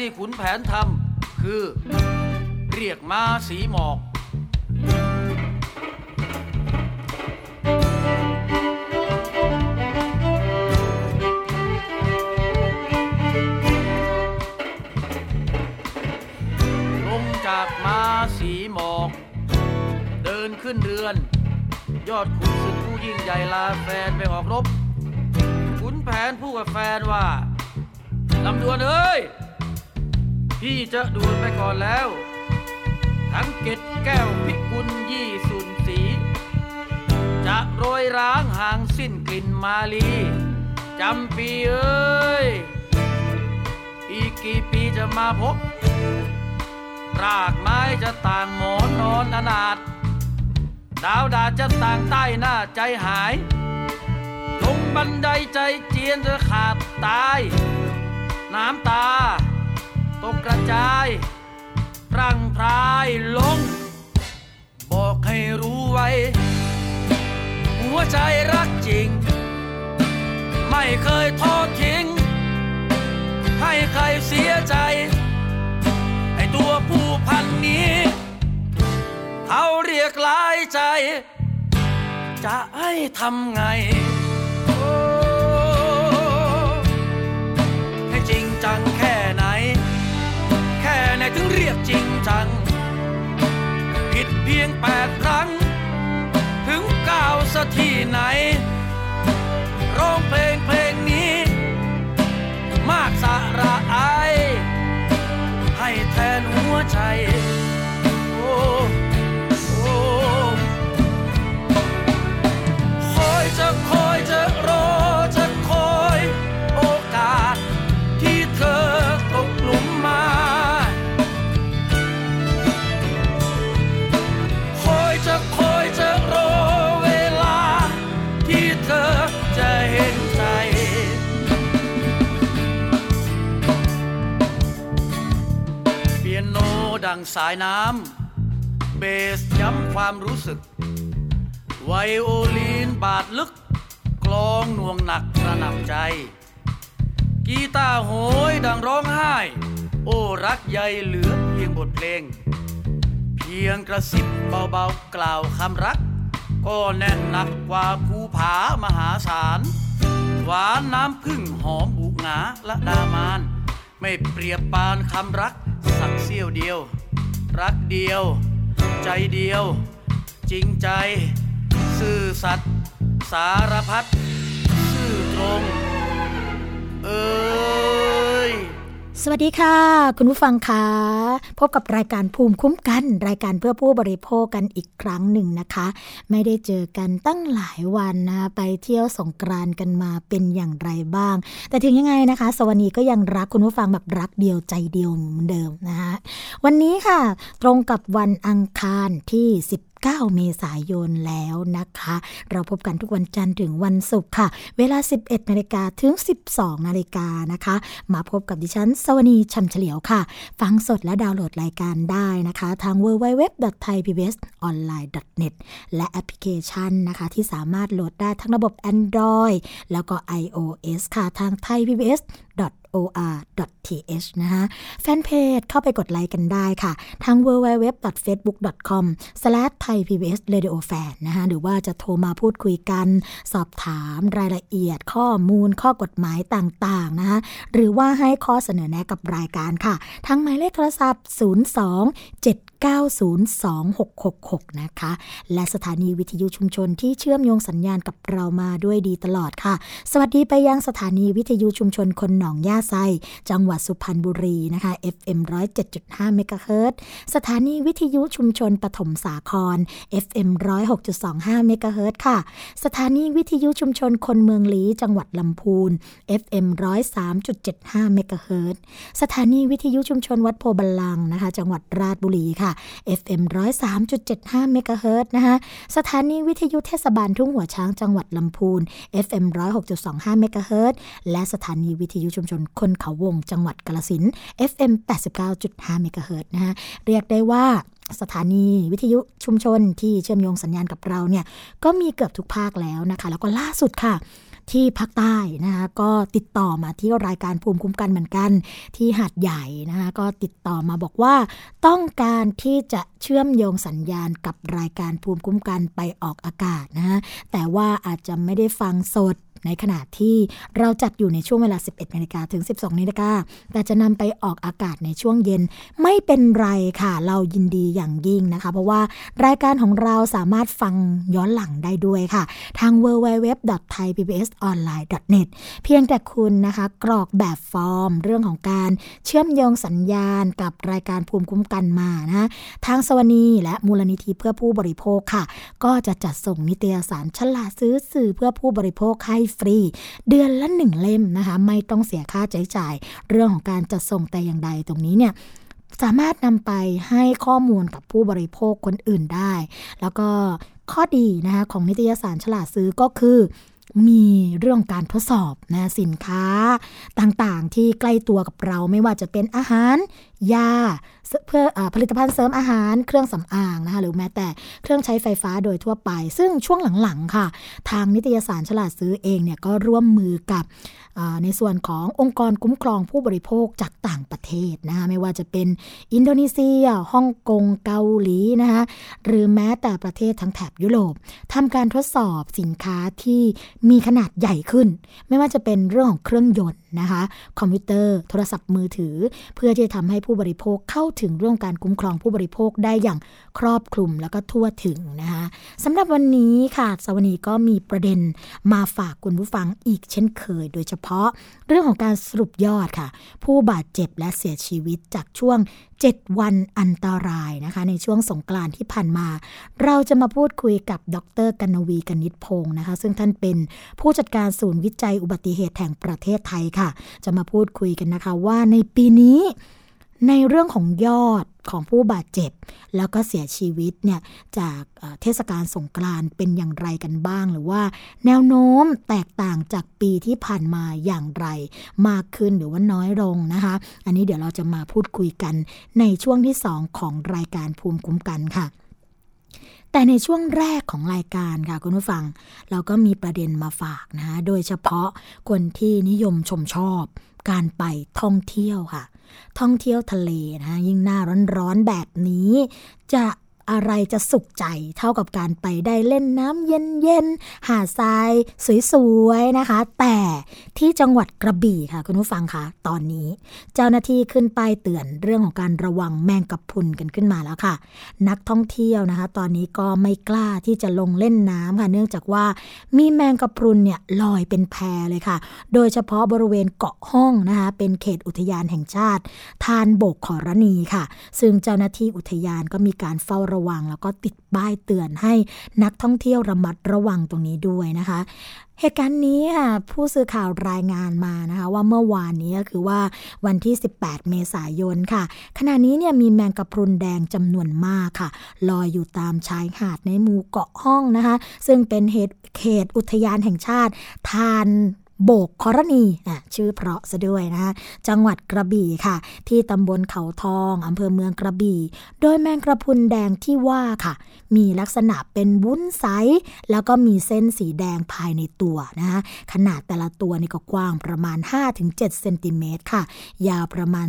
ที่ขุนแผนทำคือ เรียกม้าสีหมอก ลงจากม้าสีหมอก เดินขึ้นเรือน ยอดขุนศึกผู้ยิ่งใหญ่ลาแฟนไปออกรบ ขุนแผนพูดกับแฟน จะดูไปก่อนแล้ว ทั้งเกตแก้วพิกุลยี่สุนสี จะโรยร้างห่างสิ้นกลิ่นมาลีจำปีเอ้ย อีกกี่ปีจะมาพบ รากไม้จะต่างหมอนนอนอนาถดาวดาจะต่างใต้หน้าใจหาย ลงบันไดใจเจียนจะขาดตาย น้ำตา ตกกระจายร่างพรายลง บอกให้รู้ไว้ หัวใจรักจริง ไม่เคยทอดทิ้ง ให้ใครเสียใจ ไอตัวผู้พันนี้ เขาเรียกลายใจ จะให้ทำไงให้จริงจัง ยงแปดครั้ง ถึงเก้าสักที่ไหน ร้องเพลงเพลงนี้ มากสาระอายให้แทนหัวใจ โอ้โอ้คอยจะคอยจะรอ ดังสายน้ำเบสย้ำความรู้สึก ไวโอลีนบาดลึก กลองน่วงหนักระหน่ำใจ กีตาร์โหยดังร้องไห้ โอ้รักใหญ่เหลือเพียงบทเพลง เพียงกระซิบเบาๆกล่าวคำรัก ก็แน่นหนักกว่าภูผามหาศาลหวานน้ำพึ่งหอมบุกหงาละดามาน ไม่เปรียบปานคำรักสักเสี้ยวเดียว รักเดียว ใจเดียว จริงใจ ซื่อสัตย์สารพัดซื่อตรง เออ สวัสดีค่ะ คุณผู้ฟังคะพบกับรายการภูมิคุ้มกัน รายการเพื่อผู้บริโภคกันอีกครั้งหนึ่งนะคะ ไม่ได้เจอกันตั้งหลายวันนะ ไปเที่ยวสงกรานกันมาเป็นอย่างไรบ้าง แต่ถึงยังไงนะคะ สวัสดีก็ยังรักคุณผู้ฟังแบบรักเดียวใจเดียวเหมือนเดิมนะคะวันนี้ค่ะ ตรงกับวันอังคารที่ 19 เมษายนแล้วนะคะ เราพบกันทุกวันจันทร์ถึงวันศุกร์ค่ะ เวลา 11นาฬิกาถึง 12นาฬิกานะคะ มาพบกับดิฉัน สวนีชัมเฉลียวค่ะ ฟังสดและดาวน์โหลดรายการได้นะคะ ทาง www.thaipbsonline.net และแอปพลิเคชันนะคะ ที่สามารถโหลดได้ทั้งระบบ Android แล้วก็ iOS ค่ะทาง Thai PBS or.th นะคะแฟนเพจเข้าไปกดไลค์กันได้ค่ะ ทาง www.facebook.com/thaipbsradiofan นะคะหรือว่าจะโทรมาพูดคุยกัน สอบถามรายละเอียดข้อมูลข้อกฎหมายต่างๆนะคะหรือว่าให้ข้อเสนอแนะกับรายการค่ะ ทั้งหมายเลขโทรศัพท์ 02 7 902-666 นะคะ และสถานีวิทยุชุมชนที่เชื่อมโยงสัญญาณกับเรามาด้วยดีตลอดค่ะ สวัสดีไปยังสถานีวิทยุชุมชนคนหนองย่าไซ จังหวัดสุพรรณบุรีนะคะ FM 107.5เมกะเฮิรตสถานีวิทยุชุมชนปฐมสาคร FM 106.25เมกะเฮิรตค่ะ สถานีวิทยุชุมชนคนเมืองลีจังหวัดลำพูน FM 103.75เมกะเฮิรตสถานีวิทยุชุมชนวัดโพบาลังนะคะ จังหวัดราชบุรีค่ะ FM 103.75เมกะเฮิรตนะคะสถานีวิทยุเทศบาลทุ่งหัวช้างจังหวัดลำพูน FM 106.25เมกะเฮิรตและสถานีวิทยุชุมชนคนเขาวงจังหวัดกาฬสิน FM 89.5เมกะเฮิรตนะคะเรียกได้ว่าสถานีวิทยุชุมชนที่เชื่อมโยงสัญญาณกับเราเนี่ยก็มีเกือบทุกภาคแล้วนะคะ แล้วก็ล่าสุดค่ะ ที่ภาคใต้นะคะก็ติดต่อมาที่รายการภูมิคุ้มกันเหมือนกัน ที่หาดใหญ่นะคะก็ติดต่อมาบอกว่า ต้องการที่จะเชื่อมโยงสัญญาณกับรายการภูมิคุ้มกันไปออกอากาศนะะแต่ว่าอาจจะไม่ได้ฟังสด ในขณะที่เราจัดอยู่ในช่วงเวลา 11นาฬิกาถึง 12นาฬิกาแต่จะนำไปออกอากาศในช่วงเย็นไม่เป็นไรค่ะ เรายินดีอย่างยิ่งนะคะ เพราะว่ารายการของเราสามารถฟังย้อนหลังได้ด้วยค่ะ ทาง www.thaipbsonline.net เพียงแต่คุณนะคะ กรอกแบบฟอร์ม เรื่องของการเชื่อมโยงสัญญาณกับรายการภูมิคุ้มกันมานะทางสวนีและมูลนิธิเพื่อผู้บริโภคค่ะ ก็จะจัดส่งนิตยสารฉลาดซื้อสื่อเพื่อผู้บริโภคให้ฟรี เดือนละหนึ่งเล่มนะคะ ไม่ต้องเสียค่าใช้จ่าย เรื่องของการจัดส่งแต่อย่างใดตรงนี้เนี่ยสามารถนำไปให้ข้อมูลกับผู้บริโภคคนอื่นได้ แล้วก็ข้อดีนะคะของนิตยสารฉลาดซื้อก็คือมีเรื่องการทดสอบนะสินค้าต่างๆ ที่ใกล้ตัวกับเราไม่ว่าจะเป็นอาหาร ยาเพื่ออผลิตภัณฑ์เสริมอาหารเครื่องสำอางนะคะหรือแม้แต่เครื่องใช้ไฟฟ้าโดยทั่วไป ซึ่งช่วงหลังๆค่ะ ทางนิตยสารฉลาดซื้อเองเนี่ยก็ร่วมมือกับในส่วนขององค์กรคุ้มครองผู้บริโภคจากต่างประเทศนะคะไม่ว่าจะเป็นอินโดนีเซียฮ่องกงเกาหลีนะคะหรือแม้แต่ประเทศทั้งแถบยุโรปทำการทดสอบสินค้าที่มีขนาดใหญ่ขึ้น ไม่ว่าจะเป็นเรื่องของเครื่องยนต์ นะคะ คอมพิวเตอร์ โทรศัพท์มือถือ เพื่อที่จะทำให้ผู้บริโภคเข้าถึงเรื่องการคุ้มครองผู้บริโภคได้อย่างครอบคลุมแล้วก็ทั่วถึงนะคะสำหรับวันนี้ค่ะ สวนีก็มีประเด็นมาฝากคุณผู้ฟังอีกเช่นเคย โดยเฉพาะเรื่องของการสรุปยอดค่ะ ผู้บาดเจ็บและเสียชีวิตจากช่วง 7 วันอันตรายนะคะ ในช่วงสงกรานที่ผ่านมา เราจะมาพูดคุยกับดรกนวีกนิษพงศ์นะคะ ซึ่งท่านเป็นผู้จัดการศูนย์วิจัยอุบัติเหตุแห่งประเทศไทยค่ะ จะมาพูดคุยกันนะคะว่าในปีนี้ ในเรื่องของยอดของผู้บาดเจ็บ แล้วก็เสียชีวิตเนี่ยจากเทศกาลสงกรานเป็นอย่างไรกันบ้าง หรือว่าแนวโน้มแตกต่างจากปีที่ผ่านมาอย่างไร มากขึ้นหรือว่าน้อยลงนะคะ อันนี้เดี๋ยวเราจะมาพูดคุยกันในช่วงที่ 2 ของรายการภูมิคุ้มกันค่ะแต่ในช่วงแรกของรายการค่ะคุณผู้ฟัง เราก็มีประเด็นมาฝากนะคะโดยเฉพาะคนที่นิยมชมชอบการไปท่องเที่ยวค่ะ ท่องเที่ยวทะเลนะยิ่งหน้าร้อนๆแบบนี้ จะ อะไรจะสุขใจเท่ากับการไปได้เล่นน้ำเย็นๆ หาดทรายสวยๆนะคะ แต่ที่จังหวัดกระบี่ค่ะ คุณผู้ฟังคะตอนนี้ เจ้าหน้าที่ขึ้นป้ายเตือนเรื่องของการระวังแมงกะพรุนกันขึ้นมาแล้วค่ะ นักท่องเที่ยวนะคะ ตอนนี้ก็ไม่กล้าที่จะลงเล่นน้ำค่ะ เนื่องจากว่ามีแมงกะพรุนเนี่ยลอยเป็นแพเลยค่ะ โดยเฉพาะบริเวณเกาะห้องนะคะ เป็นเขตอุทยานแห่งชาติ ทานโบกขอรณีค่ะ ซึ่งเจ้าหน้าที่อุทยานก็มีการเฝ้าระวัง แล้วก็ติดป้ายเตือนให้นักท่องเที่ยวระมัดระวังตรงนี้ด้วยนะคะ เหตุการณ์นี้ค่ะผู้สื่อข่าวรายงานมานะคะ ว่าเมื่อวานนี้ก็คือว่าวันที่ 18 เมษายนค่ะ ขณะนี้เนี่ยมีแมงกะพรุนแดงจำนวนมากค่ะลอยอยู่ตามชายหาดในหมู่เกาะห้องนะคะ ซึ่งเป็นเหตุเขตอุทยานแห่งชาติทาน โบกครณีอะชื่อเพราะซะด้วยนะคะจังหวัดกระบี่ค่ะ ที่ตำบลเขาทองอำเภอเมืองกระบี่ โดยแมงกระพุนแดงที่ว่าค่ะ มีลักษณะเป็นวุ้นใส แล้วก็มีเส้นสีแดงภายในตัวนะคะขนาดแต่ละตัวนี่ก็กว้างประมาณ 5-7เซนติเมตรค่ะ ยาวประมาณ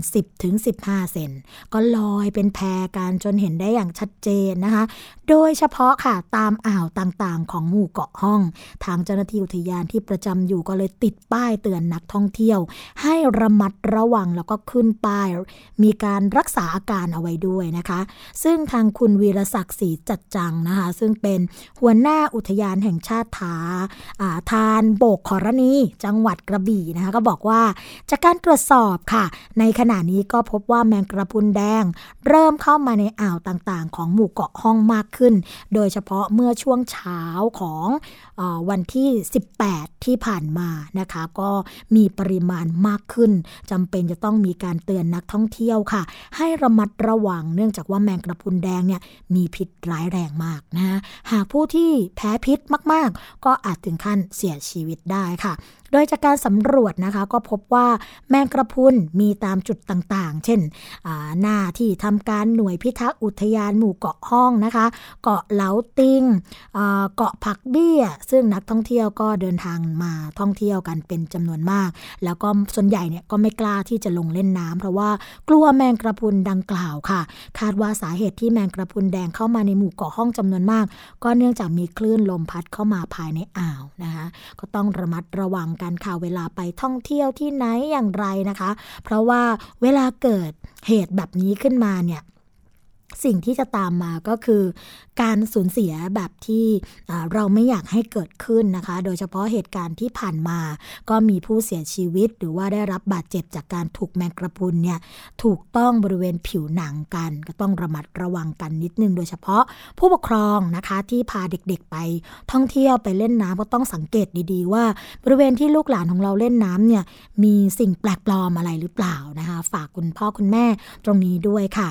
10-15 เซนก็ลอยเป็นแพรกันจนเห็นได้อย่างชัดเจนนะคะ โดยเฉพาะค่ะตามอ่าวต่างๆ ของหมู่เกาะห้อง ทางเจ้าหน้าที่อุทยานที่ประจำอยู่ก็เลยติดป้ายเตือนนักท่องเที่ยว ให้ระมัดระวังแล้วก็ขึ้นป้าย มีการรักษาอาการเอาไว้ด้วยนะคะ ซึ่งทางคุณวีรศักดิ์ศรีจัดจังนะคะ ซึ่งเป็นหัวหน้าอุทยานแห่งชาติทาาทานโบกขรณีจังหวัดกระบี่นะคะก็บอกว่าจากการตรวจสอบค่ะ ในขณะนี้ก็พบว่าแมงกระพุนแดง เริ่มเข้ามาในอ่าวต่างๆ ของหมู่เกาะห้องมากขึ้น โดยเฉพาะเมื่อช่วงเช้าของอวันที่ 18 ที่ผ่านมานะคะ ก็มีปริมาณมากขึ้นจำเป็นจะต้องมีการเตือนนักท่องเที่ยวค่ะ ให้ระมัดระวังเนื่องจากว่าแมงกระพุนแดงเนี่ยมีพิษร้ายแรงมากนะหากผู้ที่แพ้พิษมาก ๆ ก็อาจถึงขั้นเสียชีวิตได้ค่ะ โดยจากการสำรวจนะคะก็พบว่าแมงกระพุนมีตามจุดต่างๆ เช่นหน้าที่ทำการหน่วยพิทักษ์อุทยานหมู่เกาะห้องนะคะ เกาะเหลาติงเกาะผักเบี้ย ซึ่งนักท่องเที่ยวก็เดินทางมาท่องเที่ยวกันเป็นจำนวนมาก แล้วก็ส่วนใหญ่เนี่ยก็ไม่กล้าที่จะลงเล่นน้ำเพราะว่ากลัวแมงกระพุนดังกล่าวค่ะ คาดว่าสาเหตุที่แมงกระพุนแดงเข้ามาในหมู่เกาะห้องจำนวนมาก ก็เนื่องจากมีคลื่นลมพัดเข้ามาภายในอ่าวนะคะ ก็ต้องระมัดระวังกันค่ะเวลาไปท่องเที่ยวที่ไหนอย่างไรนะคะ เพราะว่าเวลาเกิดเหตุแบบนี้ขึ้นมาเนี่ย สิ่งที่จะตามมาก็คือการสูญเสียแบบที่เราไม่อยากให้เกิดขึ้นนะคะ โดยเฉพาะเหตุการณ์ที่ผ่านมา ก็มีผู้เสียชีวิต หรือว่าได้รับบาดเจ็บจากการถูกแมงกระพุนเนี่ยถูกต้องบริเวณผิวหนังกัน ก็ต้องระมัดระวังกันนิดนึง โดยเฉพาะผู้ปกครองนะคะที่พาเด็กๆไป ท่องเที่ยวไปเล่นน้ำก็ต้องสังเกตดีๆ ว่าบริเวณที่ลูกหลานของเราเล่นน้ำเนี่ยมีสิ่งแปลกปลอมอะไรหรือเปล่านะคะ ฝากคุณพ่อคุณแม่ตรงนี้ด้วยค่ะ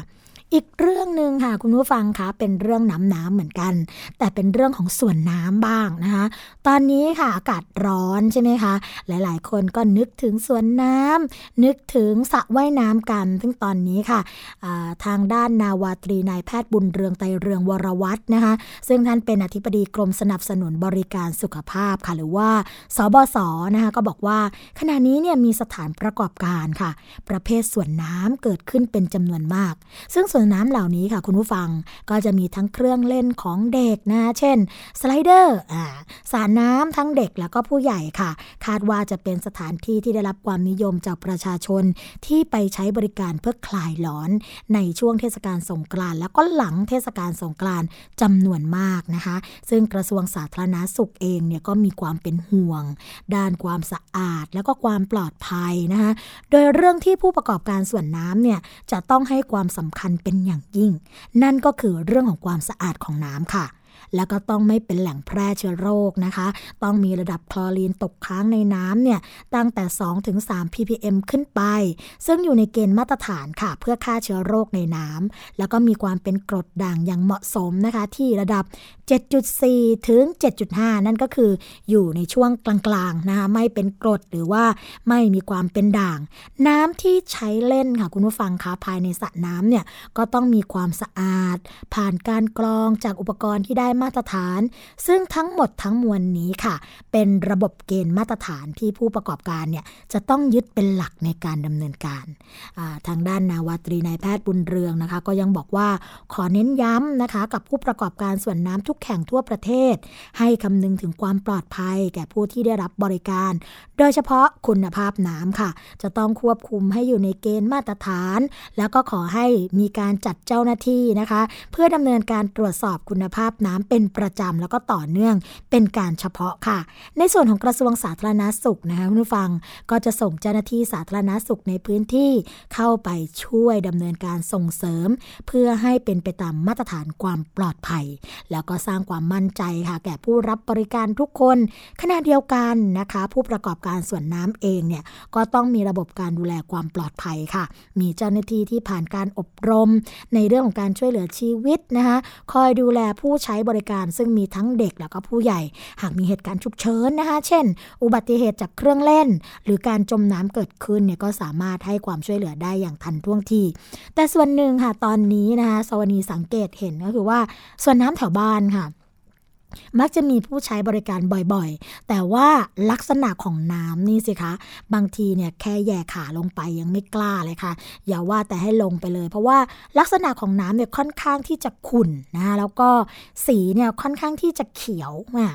อีกเรื่องหนึ่งค่ะคุณผู้ฟังคะเป็นเรื่องน้ำน้ำเหมือนกัน แต่เป็นเรื่องของส่วนน้ำบ้างนะคะ ตอนนี้ค่ะอากาศร้อนใช่ไหมคะ หลายๆ คนก็นึกถึงสวนน้ำนึกถึงสระว่ายน้ำกัน ซึ่งตอนนี้ค่ะทางด้านนาวาตรีนายแพทย์บุญเรืองไตเรืองวรวัฒนะคะ ซึ่งท่านเป็นอธิบดีกรมสนับสนุนบริการสุขภาพค่ะหรือว่าสบศนะคะก็บอกว่าขณะนี้เนี่ยมีสถานประกอบการค่ะ ประเภทสวนน้ำเกิดขึ้นเป็นจำนวนมาก ซึ่งส่วนน้ำเหล่านี้ค่ะคุณผู้ฟังก็จะมีทั้งเครื่องเล่นของเด็กนะเช่นสไลเดอร์อ่าสระน้ำทั้งเด็กแล้วก็ผู้ใหญ่ค่ะ คาดว่าจะเป็นสถานที่ที่ได้รับความนิยมจากประชาชนที่ไปใช้บริการเพื่อคลายร้อน ในช่วงเทศกาลสงกรานต์แล้วก็หลังเทศกาลสงกรานต์จำนวนมากนะคะ ซึ่งกระทรวงสาธารณาสุขเองเนี่ยก็มีความเป็นห่วง ด้านความสะอาดแล้วก็ความปลอดภัยนะคะโดยเรื่องที่ผู้ประกอบการส่วนน้ำเนี่ยจะต้องให้ความสำคัญเป็นอย่างยิ่ง นั่นก็คือเรื่องของความสะอาดของน้ำค่ะ แล้วก็ต้องไม่เป็นแหล่งแพร่เชื้อโรคนะคะ ต้องมีระดับคลอรีนตกค้างในน้ำเนี่ยตั้งแต่ 2-3 ppm ขึ้นไป ซึ่งอยู่ในเกณฑ์มาตรฐานค่ะ เพื่อฆ่าเชื้อโรคในน้ำแล้วก็มีความเป็นกรดด่างอย่างเหมาะสมนะคะ ที่ระดับ 7.4 ถึง 7.5 นั่นก็คืออยู่ในช่วงกลางๆนะคะไม่เป็นกรดหรือว่าไม่มีความเป็นด่าง น้ำที่ใช้เล่นค่ะคุณผู้ฟังคะภายในสระน้ำเนี่ยก็ต้องมีความสะอาด ผ่านการกรองจากอุปกรณ์ที่ได้มาตรฐาน ซึ่งทั้งหมดทั้งมวลนี้ค่ะ เป็นระบบเกณฑ์มาตรฐานที่ผู้ประกอบการเนี่ยจะต้องยึดเป็นหลักในการดำเนินการทางด้านนาวาตรีนายแพทย์บุญเรืองนะคะ ก็ยังบอกว่าขอเน้นย้ำนะคะ กับผู้ประกอบการส่วนน้ำทุกแห่งทั่วประเทศ ให้คำนึงถึงความปลอดภัย แก่ผู้ที่ได้รับบริการ โดยเฉพาะคุณภาพน้ำค่ะ จะต้องควบคุมให้อยู่ในเกณฑ์มาตรฐาน แล้วก็ขอให้มีการจัดเจ้าหน้าที่นะคะ เพื่อดำเนินการตรวจสอบคุณภาพน้ำเป็นประจำแล้วก็ต่อเนื่องเป็นการเฉพาะค่ะ ในส่วนของกระทรวงสาธารณาสุขนะคะคุณผู้ฟังก็จะส่งเจ้าหน้าที่สาธารณาสุขในพื้นที่เข้าไปช่วยดำเนินการส่งเสริม เพื่อให้เป็นไปตามมาตรฐานความปลอดภัย แล้วก็สร้างความมั่นใจค่ะ แก่ผู้รับบริการทุกคนขณะเดียวกันนะคะ ผู้ประกอบการส่วนน้ำเองเนี่ยก็ต้องมีระบบการดูแลความปลอดภัยค่ะ มีเจ้าหน้าที่ที่ผ่านการอบรม ในเรื่องของการช่วยเหลือชีวิตนะคะคอยดูแลผู้ใช้บริการ ซึ่งมีทั้งเด็กแล้วก็ผู้ใหญ่ หากมีเหตุการณ์ฉุกเฉินนะคะ เช่น อุบัติเหตุจากเครื่องเล่น หรือการจมน้ำเกิดขึ้นเนี่ยก็สามารถให้ความช่วยเหลือได้อย่างทันท่วงที แต่ส่วนหนึ่งค่ะตอนนี้นะคะสวนีสังเกตเห็นก็คือว่าส่วนน้ำแถวบ้านค่ะ มักจะมีผู้ใช้บริการบ่อยๆ แต่ว่าลักษณะของน้ำนี่สิคะ บางทีเนี่ยแค่แย่ขาลงไปยังไม่กล้าเลยค่ะ อย่าว่าแต่ให้ลงไปเลย เพราะว่าลักษณะของน้ำเนี่ยค่อนข้างที่จะขุ่นนะคะแล้วก็สีเนี่ยค่อนข้างที่จะเขียว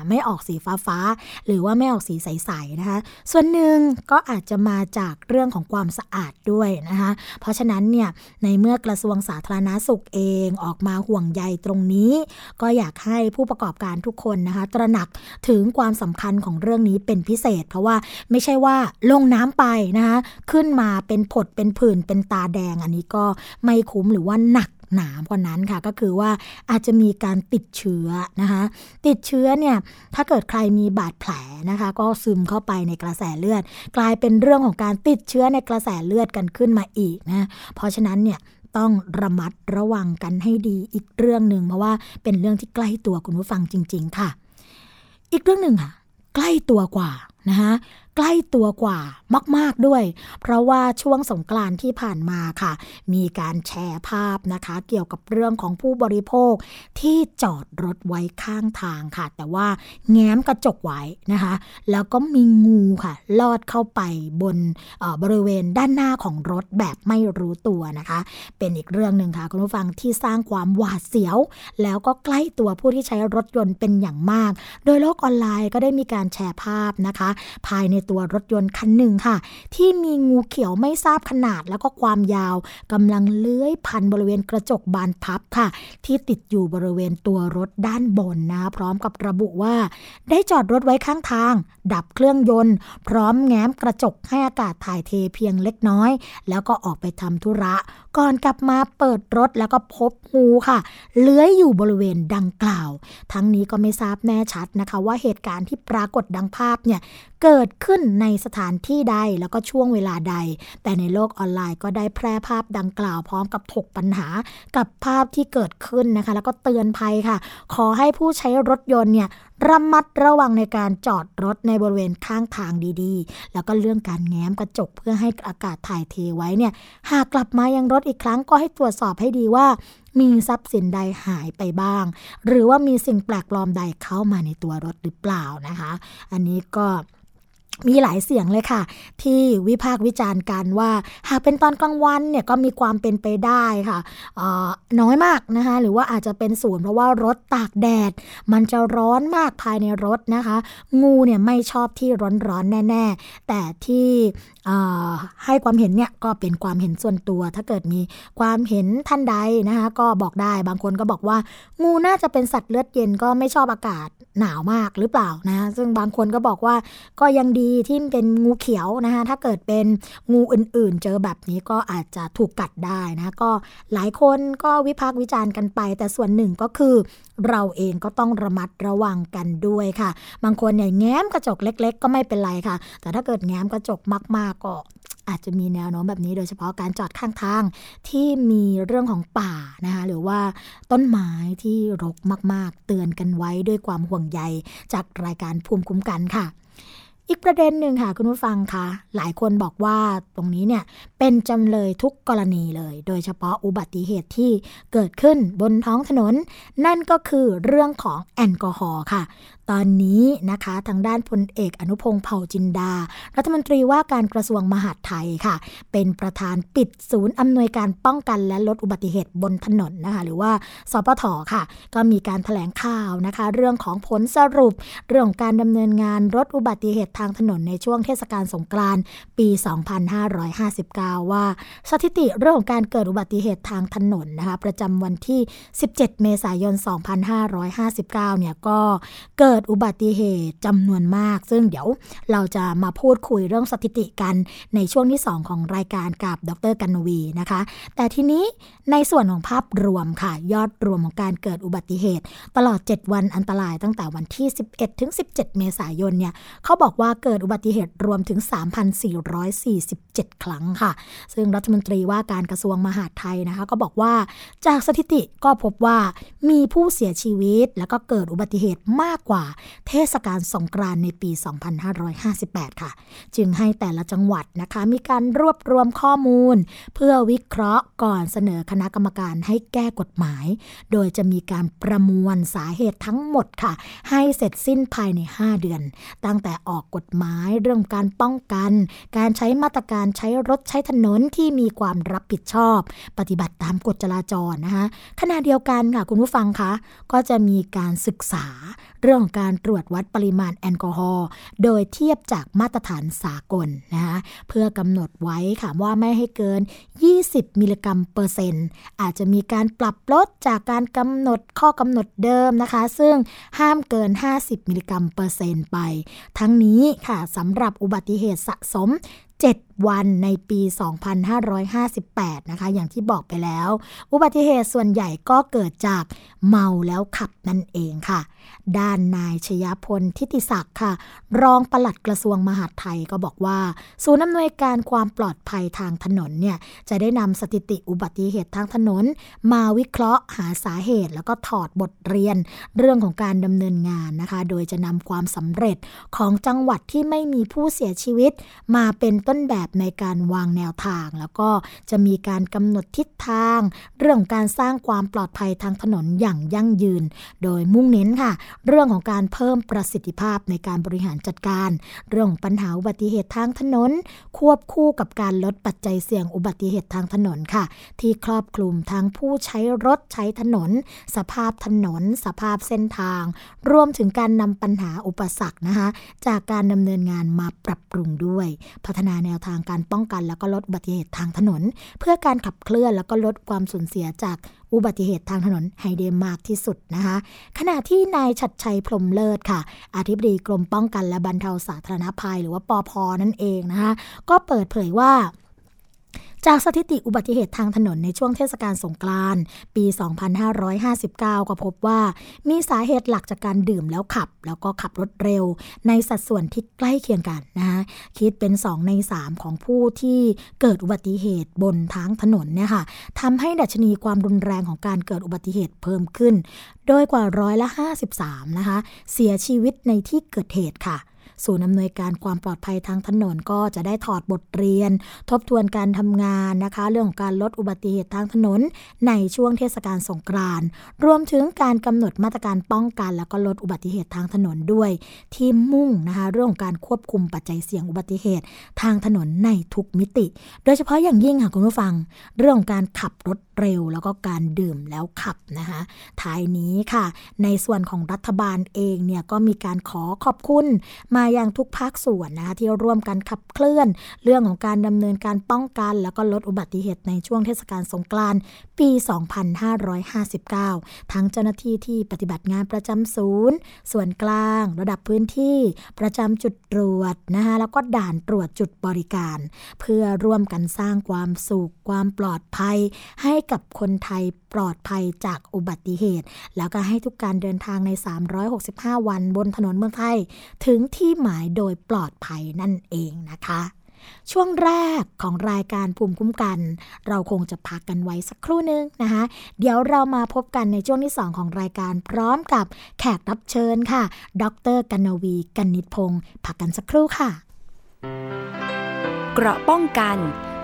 ไม่ออกสีฟ้าๆหรือว่าไม่ออกสีใสๆนะคะ ส่วนหนึ่งก็อาจจะมาจากเรื่องของความสะอาดด้วยนะคะ เพราะฉะนั้นเนี่ยในเมื่อกระทรวงสาธารณาสุขเองออกมาห่วงใยตรงนี้ ก็อยากให้ผู้ประกอบการทุกคนนะคะ ตระหนักถึงความสำคัญของเรื่องนี้เป็นพิเศษ เพราะว่าไม่ใช่ว่าลงน้ำไปนะคะขึ้นมาเป็นผดเป็นผื่นเป็นตาแดง อันนี้ก็ไม่คุ้มหรือว่าหนักหนากว่านั้นค่ะก็คือว่าอาจจะมีการติดเชื้อนะคะติดเชื้อเนี่ยถ้าเกิดใครมีบาดแผลนะคะ ก็ซึมเข้าไปในกระแสเลือด กลายเป็นเรื่องของการติดเชื้อในกระแสเลือดกันขึ้นมาอีกนะเพราะฉะนั้นเนี่ย ต้องระมัดระวังกันให้ดีอีกเรื่องหนึ่งเพราะว่าเป็นเรื่องที่ใกล้ตัวคุณผู้ฟังจริง ๆ ค่ะ อีกเรื่องหนึ่งค่ะ ใกล้ตัวกว่านะคะ ใกล้ตัวกว่ามาก ๆด้วย เพราะว่าช่วงสงกรานที่ผ่านมาค่ะ มีการแชร์ภาพนะคะ เกี่ยวกับเรื่องของผู้บริโภคที่จอดรถไว้ข้างทางค่ะ แต่ว่าแง้มกระจกไว้นะคะ แล้วก็มีงูค่ะ ลอดเข้าไปบนบริเวณด้านหน้าของรถแบบไม่รู้ตัวนะคะ เป็นอีกเรื่องหนึ่งค่ะคุณผู้ฟังที่สร้างความหวาดเสียว แล้วก็ใกล้ตัวผู้ที่ใช้รถยนต์เป็นอย่างมาก โดยโลกออนไลน์ก็ได้มีการแชร์ภาพนะคะ ภายในตัวรถยนต์คันหนึ่งค่ะ ที่มีงูเขียวไม่ทราบขนาดแล้วก็ความยาวกำลังเลื้อยพันบริเวณกระจกบานพับค่ะ ที่ติดอยู่บริเวณตัวรถด้านบนนะ พร้อมกับระบุว่า ได้จอดรถไว้ข้างทาง ดับเครื่องยนต์ พร้อมแง้มกระจกให้อากาศถ่ายเทเพียงเล็กน้อย แล้วก็ออกไปทำธุระ ก่อนกลับมาเปิดรถแล้วก็พบงูค่ะ เลื้อยอยู่บริเวณดังกล่าว ทั้งนี้ก็ไม่ทราบแน่ชัดนะคะ ว่าเหตุการณ์ที่ปรากฏดังภาพเนี่ยเกิดขึ้นในสถานที่ใดแล้วก็ช่วงเวลาใด แต่ในโลกออนไลน์ก็ได้แพร่ภาพดังกล่าวพร้อมกับถกปัญหากับภาพที่เกิดขึ้นนะคะ แล้วก็เตือนภัยค่ะ ขอให้ผู้ใช้รถยนต์เนี่ย ระมัดระวังในการจอดรถในบริเวณข้างทางดีๆ แล้วก็เรื่องการแง้มกระจกเพื่อให้อากาศถ่ายเทไว้เนี่ย หากกลับมายังรถอีกครั้งก็ให้ตรวจสอบให้ดีว่า มีทรัพย์สินใดหายไปบ้าง หรือว่ามีสิ่งแปลกปลอมใดเข้ามาในตัวรถหรือเปล่านะคะ อันนี้ก็ มีหลายเสียงเลยค่ะ ที่วิพากษ์วิจารณ์กันว่า หากเป็นตอนกลางวันเนี่ยก็มีความเป็นไปได้ค่ะน้อยมากนะคะหรือว่าอาจจะเป็นศูนย์เพราะว่ารถตากแดด มันจะร้อนมากภายในรถนะคะ งูเนี่ยไม่ชอบที่ร้อนๆแน่ ๆ แต่ที่ ให้ความเห็นเนี่ยก็เป็นความเห็นส่วนตัว ถ้าเกิดมีความเห็นท่านใดนะคะก็บอกได้บางคนก็บอกว่า งูน่าจะเป็นสัตว์เลือดเย็นก็ไม่ชอบอากาศหนาวมากหรือเปล่านะซึ่งบางคนก็บอกว่าก็ยังดีที่เป็นงูเขียวนะคะถ้าเกิดเป็นงูอื่นๆ เจอแบบนี้ก็อาจจะถูกกัดได้นะก็หลายคนก็วิพากษ์วิจารณ์กันไป แต่ส่วนหนึ่งก็คือเราเองก็ต้องระมัดระวังกันด้วยค่ะ บางคนเนี่ยแง้มกระจกเล็ก ๆ ก็ไม่เป็นไรค่ะ แต่ถ้าเกิดแง้มกระจกมากก็อาจจะมีแนวโน้มแบบนี้โดยเฉพาะการจอดข้างทางที่มีเรื่องของป่านะคะหรือว่าต้นไม้ที่รกมาก ๆ เตือนกันไว้ด้วยความห่วงใยจากรายการภูมิคุ้มกันค่ะ อีกประเด็นหนึ่งค่ะคุณผู้ฟังคะหลายคนบอกว่าตรงนี้เนี่ยเป็นจำเลยทุกกรณีเลย โดยเฉพาะอุบัติเหตุที่เกิดขึ้นบนท้องถนน นั่นก็คือเรื่องของแอลกอฮอล์ค่ะ ตอนนี้นะคะทางด้านพลเอกอนุพงศ์เผ่าจินดา รัฐมนตรีว่าการกระทรวงมหาดไทยค่ะ เป็นประธานปิดศูนย์อำนวยการป้องกันและลดอุบัติเหตุบนถนนนะคะ หรือว่าสปทค่ะ ก็มีการถแถลงข่าวนะคะ เรื่องของผลสรุป เรื่องการดำเนินงานลดอุบัติเหตุทางถนนในช่วงเทศกาลสงกรานต์ปี 2559ว่าสถิติเรื่องของการเกิดอุบัติเหตุทางถนนนะคะประจำวันที่ 17 เมษายน 2559 เนี่ยก็เกิดอุบัติเหตุจำนวนมาก ซึ่งเดี๋ยวเราจะมาพูดคุยเรื่องสถิติกันในช่วงที่ 2 ของรายการกับดรกันวีนะคะ แต่ทีนี้ในส่วนของภาพรวมค่ะ ยอดรวมของการเกิดอุบัติเหตุ ตลอด 7 วันอันตรายตั้งแต่วันที่ 11 ถึง 17 เมษายนเนี่ยเขาบอกว่าเกิดอุบัติเหตุรวมถึง 3,447 ครั้งค่ะซึ่งรัฐมนตรีว่าการกระทรวงมหาดไทยนะคะ ก็บอกว่าจากสถิติก็พบว่ามีผู้เสียชีวิต แล้วก็เกิดอุบัติเหตุมากกว่าเทศกาลสงกรานในปี 2558 ค่ะ จึงให้แต่ละจังหวัดนะคะ มีการรวบรวมข้อมูล เพื่อวิเคราะห์ก่อนเสนอคณะกรรมการให้แก้กฎหมาย โดยจะมีการประมวลสาเหตุทั้งหมดค่ะ ให้เสร็จสิ้นภายใน 5 เดือน ตั้งแต่ออกกฎหมายเรื่องการป้องกัน การใช้มาตรการใช้รถใช้ถนนที่มีความรับผิดชอบ ปฏิบัติตามกฎจราจรนะคะขณะเดียวกันค่ะคุณผู้ฟังคะก็จะมีการศึกษา เรื่องของการตรวจวัดปริมาณแอลกอฮอล์โดยเทียบจากมาตรฐานสากลนะคะเพื่อกำหนดไว้ค่ะว่าไม่ให้เกิน 20 มิลลิกรัมเปอร์เซ็นต์อาจจะมีการปรับลดจากการกำหนดข้อกำหนดเดิมนะคะ ซึ่งห้ามเกิน 50 มิลลิกรัมเปอร์เซ็นต์ไป ทั้งนี้ค่ะสำหรับอุบัติเหตุสะสม7 วันในปี 2558 นะคะ อย่างที่บอกไปแล้ว อุบัติเหตุส่วนใหญ่ก็เกิดจากเมาแล้วขับนั่นเองค่ะ ด้านนายชยพลทิติศักดิ์ค่ะ รองปลัดกระทรวงมหาดไทยก็บอกว่า ศูนย์อำนวยการความปลอดภัยทางถนนเนี่ยจะได้นำสถิติอุบัติเหตุทางถนน มาวิเคราะห์หาสาเหตุ แล้วก็ถอดบทเรียน เรื่องของการดำเนินงานนะคะ โดยจะนำความสำเร็จของจังหวัดที่ไม่มีผู้เสียชีวิต มาเป็นต้นแบบในการวางแนวทาง แล้วก็จะมีการกำหนดทิศทาง เรื่องการสร้างความปลอดภัยทางถนนอย่างยั่งยืน โดยมุ่งเน้นค่ะ เรื่องของการเพิ่มประสิทธิภาพในการบริหารจัดการ เรื่องปัญหาอุบัติเหตุทางถนน ควบคู่กับการลดปัจจัยเสี่ยงอุบัติเหตุทางถนนค่ะ ที่ครอบคลุมทั้งผู้ใช้รถใช้ถนน สภาพถนน สภาพเส้นทาง รวมถึงการนำปัญหาอุปสรรคนะคะ จากการดำเนินงานมาปรับปรุงด้วย พัฒนาแนวทางการป้องกัน แล้วก็ลดอุบัติเหตุทางถนน เพื่อการขับเคลื่อนแล้วก็ลดความสูญเสียจากอุบัติเหตุทางถนนให้ได้มากที่สุดนะคะ ขณะที่นายชัดชยพรมเลิศค่ะอธิบดีกรมป้องกันและบรรเทาสาธารณภัย หรือว่าปอพนั่นเองนะคะก็เปิดเผยว่า จากสถิติอุบัติเหตุทางถนนในช่วงเทศกาลสงกรานต์ปี 2559 ก็พบว่า มีสาเหตุหลักจากการดื่มแล้วขับ แล้วก็ขับรถเร็ว ในสัดส่วนที่ใกล้เคียงกันนะคะคิดเป็น 2 ใน 3 ของผู้ที่เกิดอุบัติเหตุบนทางถนนเนี่ยค่ะทำให้ดัชนีความรุนแรงของการเกิดอุบัติเหตุเพิ่มขึ้น โดยกว่าร้อยละ 53 นะคะ เสียชีวิตในที่เกิดเหตุค่ะ ศูนย์อำนวยการความปลอดภัยทางถนนก็จะได้ถอดบทเรียน ทบทวนการทำงานนะคะ เรื่องของการลดอุบัติเหตุทางถนน ในช่วงเทศกาลสงกรานต์รวมถึงการกำหนดมาตรการป้องกัน แล้วก็ลดอุบัติเหตุทางถนนด้วย ที่มุ่งนะคะเรื่องของการควบคุมปัจจัยเสี่ยงอุบัติเหตุทางถนนในทุกมิติ โดยเฉพาะอย่างยิ่งค่ะคุณผู้ฟัง เรื่องของการขับรถ เร็วแล้วก็การดื่มแล้วขับนะคะท้ายนี้ค่ะ ในส่วนของรัฐบาลเองเนี่ยก็มีการขอขอบคุณ มาอยังทุกภาคส่วนนะคะที่ร่วมกันขับเคลื่อน เรื่องของการดำเนินการป้องกัน แล้วก็ลดอุบัติเหตุในช่วงเทศกาลสงกรานต์ปี 2559 ทั้งเจ้าหน้าที่ที่ปฏิบัติงานประจำศูนย์ ส่วนกลาง ระดับพื้นที่ประจำจุดตรวจนะคะแล้วก็ด่านตรวจจุดบริการ เพื่อร่วมกันสร้างความสุขความปลอดภัยให้กับคนไทยปลอดภัยจากอุบัติเหตุ แล้วก็ให้ทุกการเดินทางใน 365 วันบนถนนเมืองไทย ถึงที่หมายโดยปลอดภัยนั่นเองนะคะช่วงแรกของรายการภูมิคุ้มกัน เราคงจะพักกันไว้สักครู่นึงนะคะเดี๋ยวเรามาพบกันในช่วงที่ 2 ของรายการพร้อมกับแขกรับเชิญค่ะ ดรกันนวีกันนิตพงศ์พักกันสักครู่ค่ะ เกราะป้องกัน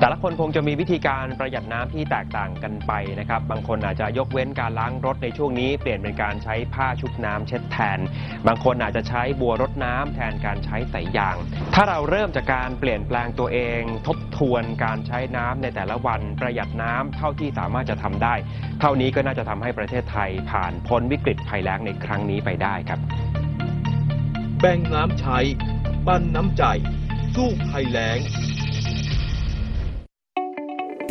แต่ละคนคงจะมีวิธีการประหยัดน้ำที่แตกต่างกันไปนะครับ บางคนอาจจะยกเว้นการล้างรถในช่วงนี้ เปลี่ยนเป็นการใช้ผ้าชุบน้ำเช็ดแทน บางคนอาจจะใช้บัวรดน้ำแทนการใช้สายยาง ถ้าเราเริ่มจากการเปลี่ยนแปลงตัวเอง ทบทวนการใช้น้ำในแต่ละวันประหยัดน้ำเท่าที่สามารถจะทำได้ เท่านี้ก็น่าจะทำให้ประเทศไทยผ่านพ้นวิกฤตภัยแล้งในครั้งนี้ไปได้ครับ แบ่งน้ำใช้ ปั้นน้ำใจ สู้ภัยแล้ง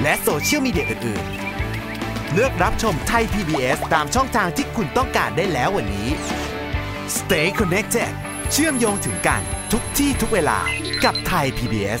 และโซเชียลมีเดียอื่นๆ เลือกรับชมไทย PBS ตามช่องทางที่คุณต้องการได้แล้ววันนี้ Stay connected เชื่อมโยงถึงกันทุกที่ทุกเวลากับไทย PBS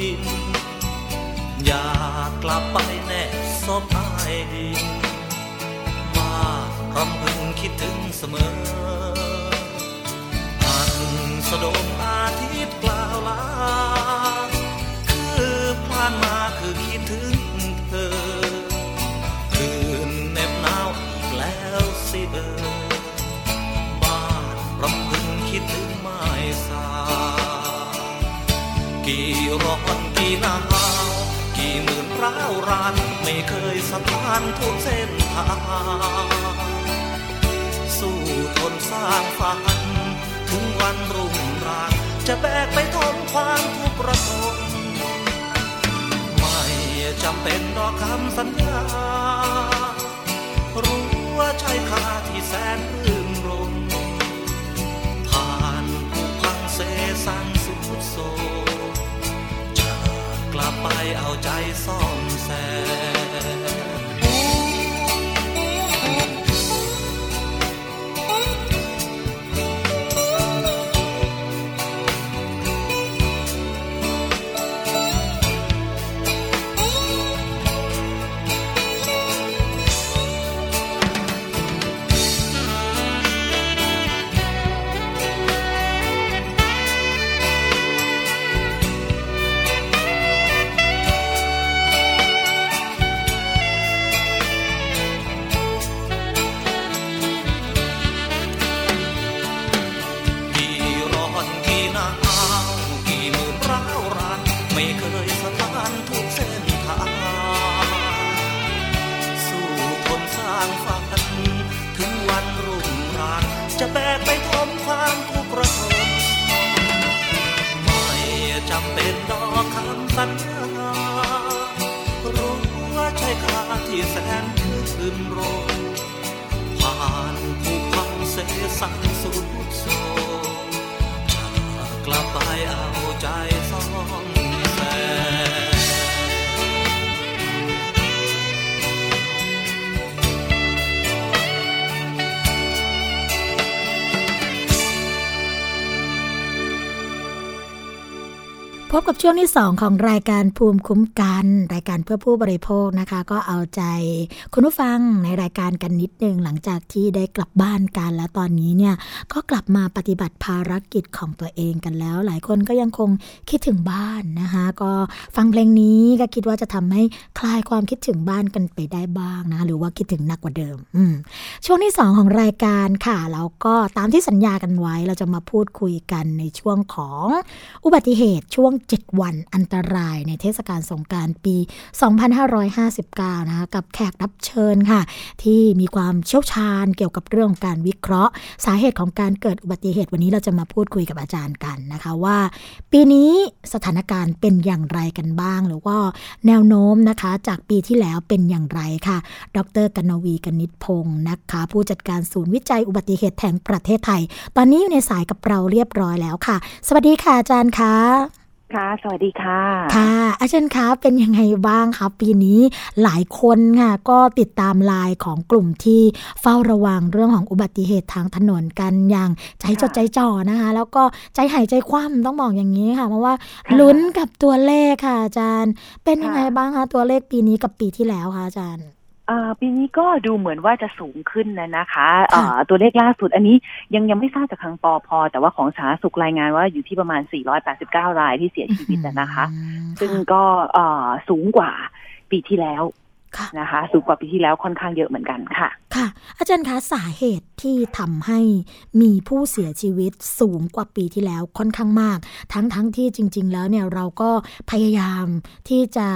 องถิ่นอยากกลับไปแนบซบใต้ดิน มารำพึงคิดถึงเสมออันสะดมอาทิตย์กล่าวลา กี่นาวกี่หมื่นร้าวรานไม่เคยสถานทุกเส้นทางสู้ทนสร้างฝันถึงวันรุ่งรางจะแบกไปทนความทุกข์ระทมไม่จำเป็นดอกคำสัญญา รู้ว่าใช่ค่าที่แสนรื่นรมผ่านผู้พังเสสังสุดโซจะก ลับไปเอาใจซ่อมแซ สัญญารู้ว่าใช่ค่าที่แสนคืนรมผ่านผู้พังเสสังสุดโศกจะกลับไปเอาใจซ่อง พบกับช่วงที่ 2 ของรายการภูมิคุ้มกัน รายการเพื่อผู้บริโภคนะคะ ก็เอาใจคุณผู้ฟังในรายการกันนิดนึงหลังจากที่ได้กลับบ้านกันแล้วตอนนี้เนี่ยก็กลับมาปฏิบัติภารกิจของตัวเองกันแล้ว หลายคนก็ยังคงคิดถึงบ้านนะคะก็ฟังเพลงนี้ก็คิดว่าจะทำให้คลายความคิดถึงบ้านกันไปได้บ้างนะหรือว่าคิดถึงหนักกว่าเดิมช่วงที่ 2 ของรายการค่ะแล้วก็ตามที่สัญญากันไว้เราจะมาพูดคุยกันในช่วงของอุบัติเหตุช่วง7 วันอันตรายในเทศกาลสงการปี 2559 นะคะกับแขกรับเชิญค่ะ ที่มีความเชี่ยวชาญเกี่ยวกับเรื่องการวิเคราะห์ สาเหตุของการเกิดอุบัติเหตุวันนี้เราจะมาพูดคุยกับอาจารย์กันนะคะว่า ปีนี้สถานการณ์เป็นอย่างไรกันบ้าง หรือว่าแนวโน้มนะคะจากปีที่แล้วเป็นอย่างไรค่ะ ดรกนวีกนิษพงศ์นะคะ ผู้จัดการศูนย์วิจัยอุบัติเหตุแห่งประเทศไทย ตอนนี้อยู่ในสายกับเราเรียบร้อยแล้วค่ะ สวัสดีค่ะอาจารย์คะ ค่ะ สวัสดีค่ะ ค่ะ อาจารย์คะ เป็นยังไงบ้างคะปีนี้หลายคนค่ะก็ติดตามลายของกลุ่มที่เฝ้าระวังเรื่องของอุบัติเหตุทางถนนกันอย่างใจจดใจจ่อนะคะ แล้วก็ใจหายใจคว่ำต้องบอกอย่างนี้ค่ะ เพราะว่าลุ้นกับตัวเลขค่ะอาจารย์ เป็นยังไงบ้างคะตัวเลขปีนี้กับปีที่แล้วคะอาจารย์ ปีนี้ก็ดูเหมือนว่าจะสูงขึ้นนะนะคะตัวเลขล่าสุดอันนี้ยังยังไม่ทราบจากทางปอพอ แต่ว่าของสาธารณสุขรายงานว่าอยู่ที่ประมาณ 489 รายที่เสียชีวิตนะคะ ซึ่งก็สูงกว่าปีที่แล้ว นะคะสูงกว่าปีที่แล้วค่อนข้างเยอะเหมือนกันค่ะ ค่ะ อาจารย์คะสาเหตุที่ทำให้มีผู้เสียชีวิตสูงกว่าปีที่แล้วค่อนข้างมาก ทั้งทั้งที่จริง ๆ แล้วเนี่ยเราก็พยายามที่จะ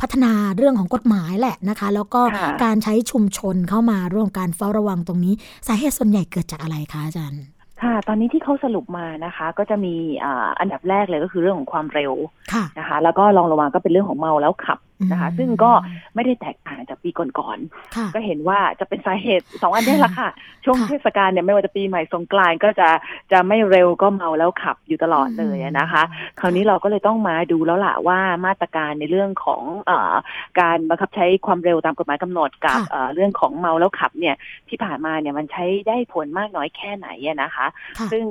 พัฒนาเรื่องของกฎหมายแหละนะคะ แล้วก็การใช้ชุมชนเข้ามาร่วมการเฝ้าระวังตรงนี้ สาเหตุส่วนใหญ่เกิดจากอะไรคะอาจารย์ค่ะ ตอนนี้ที่เขาสรุปมานะคะ ก็จะมีอันดับแรกเลยก็คือเรื่องของความเร็วนะคะ แล้วก็รองลงมาก็เป็นเรื่องของเมาแล้วขับ นะคะ ซึ่งก็ไม่ได้แตกต่างจากปีก่อนๆก็เห็นว่าจะเป็นสาเหตุสองอันนี้แหละค่ะ ช่วงเทศกาลเนี่ยไม่ว่าจะปีใหม่สงกรานก็จะจะไม่เร็วก็เมาแล้วขับอยู่ตลอดเลยนะคะ คราวนี้เราก็เลยต้องมาดูแล้วล่ะว่ามาตรการในเรื่องของอการบังคับใช้ความเร็วตามกฎหมายกำหนดกับเรื่องของเมาแล้วขับเนี่ยที่ผ่านมาเนี่ยมันใช้ได้ผลมากน้อยแค่ไหนนะคะ ซึ่ง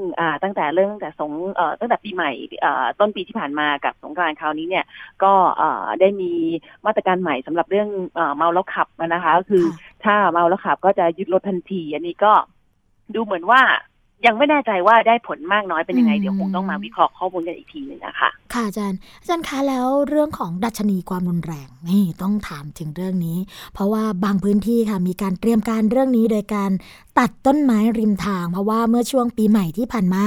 ตั้งแต่เรื่องแต่สงตั้งแต่ปีใหม่ต้นปีที่ผ่านมากับสงกรานคราวนี้เนี่ยก็ได้มีมาตรการใหม่สำหรับเรื่องเมาแล้วขับนะคะก็คือถ้าเมาแล้วขับก็จะยึดรถทันที อันนี้ก็ดูเหมือนว่า ยังไม่แน่ใจว่าได้ผลมากน้อยเป็นยังไง เดี๋ยวคงต้องมาวิเคราะห์ข้อมูลกันอีกทีหนึ่งนะคะ ค่ะอาจารย์ อาจารย์คะแล้วเรื่องของดัชนีความรุนแรงนี่ต้องถามถึงเรื่องนี้ เพราะว่าบางพื้นที่ค่ะมีการเตรียมการเรื่องนี้โดยการตัดต้นไม้ริมทาง เพราะว่าเมื่อช่วงปีใหม่ที่ผ่านมา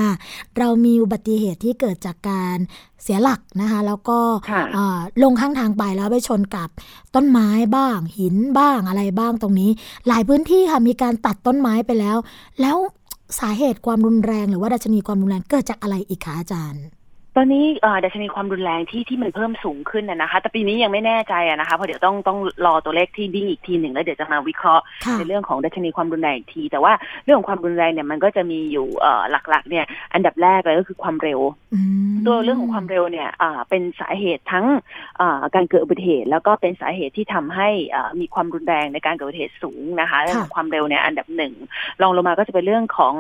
เรามีอุบัติเหตุที่เกิดจากการเสียหลักนะคะ แล้วก็ลงข้างทางไปแล้วไปชนกับต้นไม้บ้าง หินบ้างอะไรบ้างตรงนี้ หลายพื้นที่ค่ะมีการตัดต้นไม้ไปแล้ว แล้ว สาเหตุความรุนแรง หรือว่าดัชนีความรุนแรงเกิดจากอะไรอีกคะอาจารย์ ตอนนี้ดัชนีความรุนแรงที่ที่มันเพิ่มสูงขึ้นนะคะ แต่ปีนี้ยังไม่แน่ใจนะคะเพราะเดี๋ยวต้องต้องรอตัวเลขที่ดิ้งอีกทีหนึ่งแล้วเดี๋ยวจะมาวิเคราะห์ในเรื่องของดัชนีความรุนแรงที แต่ว่าเรื่องของความรุนแรงเนี่ยมันก็จะมีอยู่หลักๆ เนี่ยอันดับแรกเลยก็คือความเร็วตัวเรื่องของความเร็วเนี่ยเป็นสาเหตุทั้งการเกิดอุบัติเหตุ แล้วก็เป็นสาเหตุที่ทำให้มีความรุนแรงในการเกิดอุบัติเหตุสูงนะคะเรื่องของความเร็วเนี่ยอันดับหนึ่งรองลงมาก็จะเป็นเรื่องของ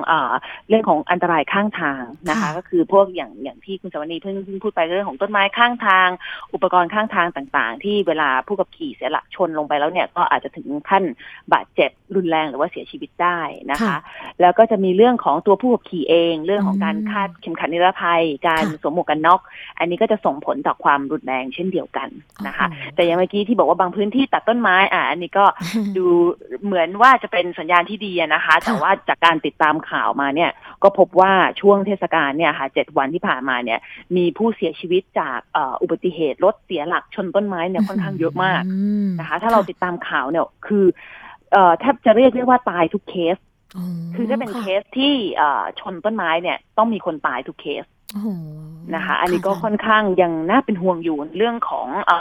เรื่องของอันตรายข้างทางนะคะ ก็คือพวกอย่างอย่างที่คุณสวนีเพิ่งเพิ่งพูดไปเรื่องของต้นไม้ข้างทาง อุปกรณ์ข้างทางต่างๆ ที่เวลาผู้ขับขี่เสียหลักชนลงไปแล้วเนี่ยก็อาจจะถึงขั้นบาดเจ็บรุนแรงหรือว่าเสียชีวิตได้นะคะ แล้วก็จะมีเรื่องของตัวผู้ขับขี่เอง เรื่องของการคาดเข็มขัดนิรภัย การสวมหมวกกันน็อก อันนี้ก็จะส่งผลต่อความรุนแรงเช่นเดียวกันนะคะ แต่อย่างเมื่อกี้ที่บอกว่าบางพื้นที่ตัดต้นไม้อ่าอันนี้ก็ดูเหมือนว่าจะเป็นสัญญาณที่ดีนะคะ แต่ว่าจากการติดตามข่าวมาเนี่ยก็พบว่าช่วงเทศกาลเนี่ยค่ะเจ็ดวันที่ผ่านมาเนี่ยมีผู้เสียชีวิตจากอุบัติเหตุรถเสียหลักชนต้นไม้เนี่ยค่อนข้างเยอะมากนะคะ ถ้าเราติดตามข่าวเนี่ยคือแทบจะเรียกได้ว่าตายทุกเคส คือถ้าเป็นเคสที่ชนต้นไม้เนี่ย ต้องมีคนตายทุกเคสนะคะ อันนี้ก็ค่อนข้างยังน่าเป็นห่วงอยู่เรื่องของอ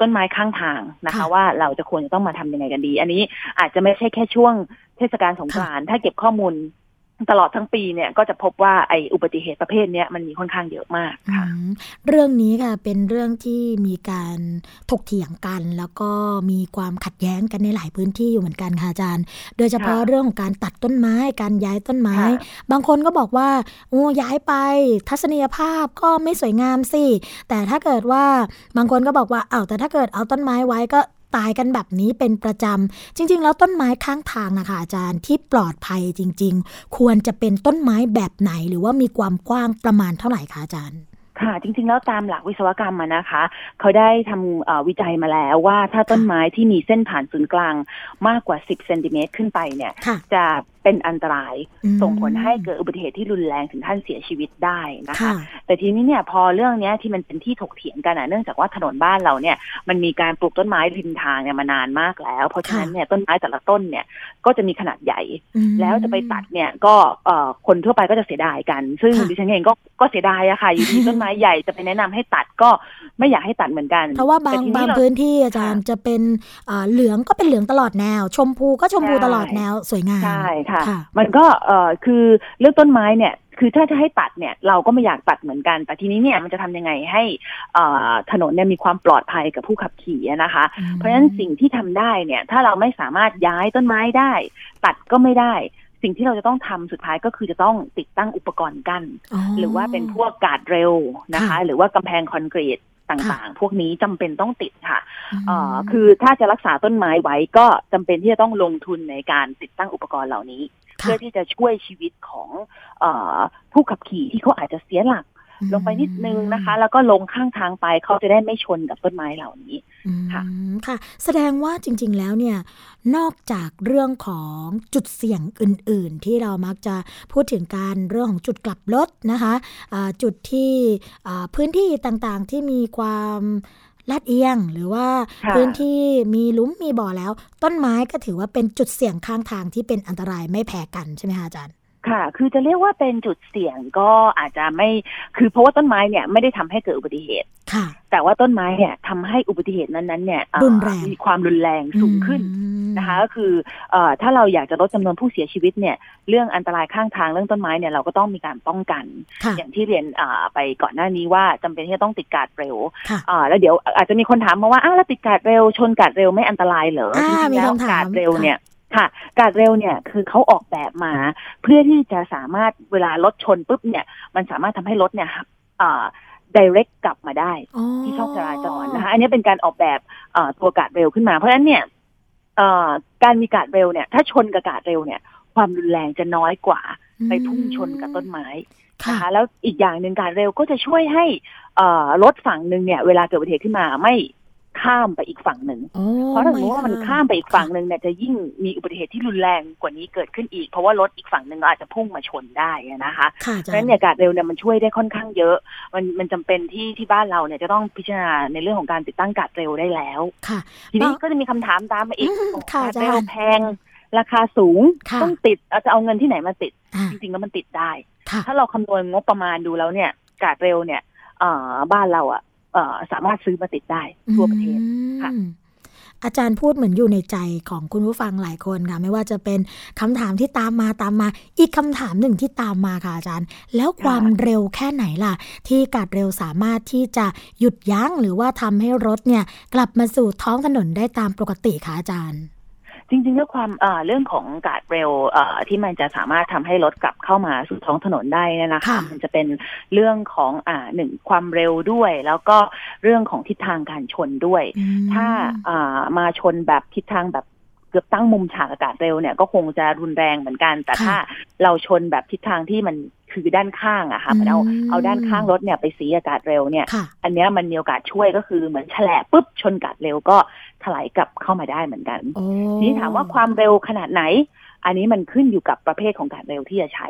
ต้นไม้ข้างทางนะคะ ว่าเราจะควรจะต้องมาทำยังไงกันดี อันนี้อาจจะไม่ใช่แค่ช่วงเทศกาลสงกรานต์ถ้าเก็บข้อมูล ตลอดทั้งปีเนี่ยก็จะพบว่าไออุบัติเหตุประเภทนี้มันมีค่อนข้างเยอะมากค่ะเรื่องนี้ค่ะเป็นเรื่องที่มีการถกเถียงกัน แล้วก็มีความขัดแย้งกันในหลายพื้นที่อยู่เหมือนกันค่ะอาจารย์ โดยเฉพาะเรื่องของการตัดต้นไม้ การย้ายต้นไม้ บางคนก็บอกว่าโอ้ย้ายไปทัศนียภาพก็ไม่สวยงามสิแต่ถ้าเกิดว่าบางคนก็บอกว่าอ้าวแต่ถ้าเกิดเอาต้นไม้ไว้ก็ ตายกันแบบนี้เป็นประจำ จริง ๆ แล้วต้นไม้ข้างทางนะคะอาจารย์ที่ปลอดภัยจริง ๆ ควรจะเป็นต้นไม้แบบไหน หรือว่ามีความกว้างประมาณเท่าไหร่คะอาจารย์ค่ะจริง ๆ แล้วตามหลักวิศวกรรมนะคะ เขาได้ทำวิจัยมาแล้วว่าถ้าต้นไม้ที่มีเส้นผ่านศูนย์กลางมากกว่า 10เซนติเมตรขึ้นไปเนี่ย จะ เป็นอันตราย ส่งผลให้เกิดอุบัติเหตุที่รุนแรงถึงท่านเสียชีวิตได้นะคะ แต่ทีนี้เนี่ยพอเรื่องนี้ที่มันเป็นที่ถกเถียงกันอะเนื่องจากว่าถนนบ้านเราเนี่ยมันมีการปลูกต้นไม้ริมทางเนี่ยมานานมากแล้ว เพราะฉะนั้นเนี่ยต้นไม้แต่ละต้นเนี่ยก็จะมีขนาดใหญ่ แล้วจะไปตัดเนี่ยก็คนทั่วไปก็จะเสียดายกัน ซึ่งดิฉันเองก็ก็เสียดายอะค่ะอยู่ที่ต้นไม้ใหญ่จะไปแนะนำให้ตัดก็ไม่อยากให้ตัดเหมือนกัน เพราะว่าบางบางพื้นที่อาจารย์จะเป็นเหลืองก็เป็นเหลืองตลอดแนว ชมพูก็ชมพูตลอดแนวสวยงามใช่ค่ะมันก็เอ่อคือเรื่องต้นไม้เนี่ยคือถ้าจะให้ตัดเนี่ยเราก็ไม่อยากตัดเหมือนกัน แต่ทีนี้เนี่ยมันจะทำยังไงให้ถนนเนี่ยมีความปลอดภัยกับผู้ขับขี่นะคะ เพราะฉะนั้นสิ่งที่ทำได้เนี่ย ถ้าเราไม่สามารถย้ายต้นไม้ได้ ตัดก็ไม่ได้ สิ่งที่เราจะต้องทำสุดท้ายก็คือจะต้องติดตั้งอุปกรณ์กัน้นหรือว่าเป็นพวกกาดเร็วนะคะ หรือว่ากำแพงคอนกรีต ต่างๆ พวกนี้จำเป็นต้องติดค่ะเอ่อคือถ้าจะรักษาต้นไม้ไว้ก็จำเป็นที่จะต้องลงทุนในการติดตั้งอุปกรณ์เหล่านี้ เพื่อที่จะช่วยชีวิตของอผู้ขับขี่ที่เขาอาจจะเสียหลัก ลงไปนิดนึงนะคะ แล้วก็ลงข้างทางไปเขาจะได้ไม่ชนกับต้นไม้เหล่านี้ค่ะค่ะ แสดงว่าจริง ๆ แล้วเนี่ยนอกจากเรื่องของจุดเสี่ยงอื่น ๆ ที่เรามักจะพูดถึงการเรื่องของจุดกลับรถนะคะะจุดที่พื้นที่ต่างๆที่มีความลาดเอียงหรือว่าพื้นที่มีลุมมีบ่อแล้ว ต้นไม้ก็ถือว่าเป็นจุดเสี่ยงข้างทางที่เป็นอันตรายไม่แพ้กันใช่ไหมคะอาจารย์ ค่ะ คือจะเรียกว่าเป็นจุดเสี่ยงก็อาจจะไม่ คือเพราะว่าต้นไม้เนี่ยไม่ได้ทำให้เกิดอุบัติเหตุ ค่ะ แต่ว่าต้นไม้เนี่ยทำให้อุบัติเหตุนั้นๆเนี่ยรุนแรงมีความรุนแรงสูงขึ้นนะคะ ก็คือเอ่อถ้าเราอยากจะลดจำนวนผู้เสียชีวิตเนี่ย เรื่องอันตรายข้างทางเรื่องต้นไม้เนี่ยเราก็ต้องมีการป้องกัน อย่างที่เรียนไปก่อนหน้านี้ว่าจำเป็นที่จะต้องติดกาดเร็วอ่าแล้วเดี๋ยวอาจจะมีคนถามมาว่าอ้าวแล้วติดกาดเร็วชนกาดเร็วไม่อันตรายเหรอจริงๆแล้วกาดเร็วเนี่ย ค่ะการเร็วเนี่ยคือเขาออกแบบมา เพื่อที่จะสามารถเวลารถชนปุ๊บเนี่ยมันสามารถทำให้รถเนี่ยอ่า direct กลับมาได้ ที่ช่องจราจรนะคะ อันนี้เป็นการออกแบบตัวกาดเร็วขึ้นมา เพราะฉะนั้นเนี่ยการมีกาดเร็วเนี่ย ถ้าชนกับกาดเร็วเนี่ย ความรุนแรงจะน้อยกว่า ไปพุ่งชนกับต้นไม้นะคะแล้วอีกอย่างหนึ่งการเร็วก็จะช่วยให้รถฝั่งหนึ่งเนี่ย เวลาเกิดอุบัติเหตุขึ้นมาไม่ ข้ามไปอีกฝั่งหนึ่ง เพราะถ้าสมมติว่ามันข้ามไปอีกฝั่งหนึ่งเนี่ยจะยิ่งมีอุบัติเหตุที่รุนแรงกว่านี้เกิดขึ้นอีก เพราะว่ารถอีกฝั่งหนึ่งอาจจะพุ่งมาชนได้นะคะเพราะฉะนั้นเนี่ยการเร็วเนี่ยมันช่วยได้ค่อนข้างเยอะ มันมันจำเป็นที่ที่บ้านเราเนี่ยจะต้องพิจารณาในเรื่องของการติดตั้งการเร็วได้แล้วค่ะ ทีนี้ก็จะมีคำถามตามมาอีกการเร็วแพง ราคาสูงต้องติดจะเอาเงินที่ไหนมาติด จริงๆแล้วมันติดได้ ถ้าเราคำนวณงบประมาณดูแล้วเนี่ยการเร็วเนี่ยบ้านเราอะ สามารถซื้อมาติดได้ทั่วประเทศค่ะอาจารย์พูดเหมือนอยู่ในใจของคุณผู้ฟังหลายคนค่ะ ไม่ว่าจะเป็นคำถามที่ตามมาตามมา อีกคำถามหนึ่งที่ตามมาค่ะอาจารย์ แล้วความเร็วแค่ไหนล่ะ ที่กาดเร็วสามารถที่จะหยุดยั้งหรือว่าทำให้รถเนี่ย กลับมาสู่ท้องถนนได้ตามปกติค่ะอาจารย์ จริงๆเรื่องความเรื่องของกาดเร็วที่มันจะสามารถทำให้รถกลับเข้ามาสู่ท้องถนนได้นี่นะคะมันจะเป็นเรื่องของอ่าหนึ่งความเร็วด้วย แล้วก็เรื่องของทิศทางการชนด้วย ถ้าอ่ามาชนแบบทิศทางแบบเกือบตั้งมุมฉากอากาศเร็วเนี่ยก็คงจะรุนแรงเหมือนกัน แต่ถ้าเราชนแบบทิศทางที่มันคือด้านข้างอะค่ะมันเอาเอาด้านข้างรถเนี่ยไปสีอากาศเร็วเนี่ย อันนี้มันมีโอกาสช่วยก็คือเหมือนแฉลบปุ๊บชนกาดเร็วก็ถลายกลับเข้ามาได้เหมือนกันทีนี้ถามว่าความเร็วขนาดไหน อันนี้มันขึ้นอยู่กับประเภทของการเร็วที่จะใช้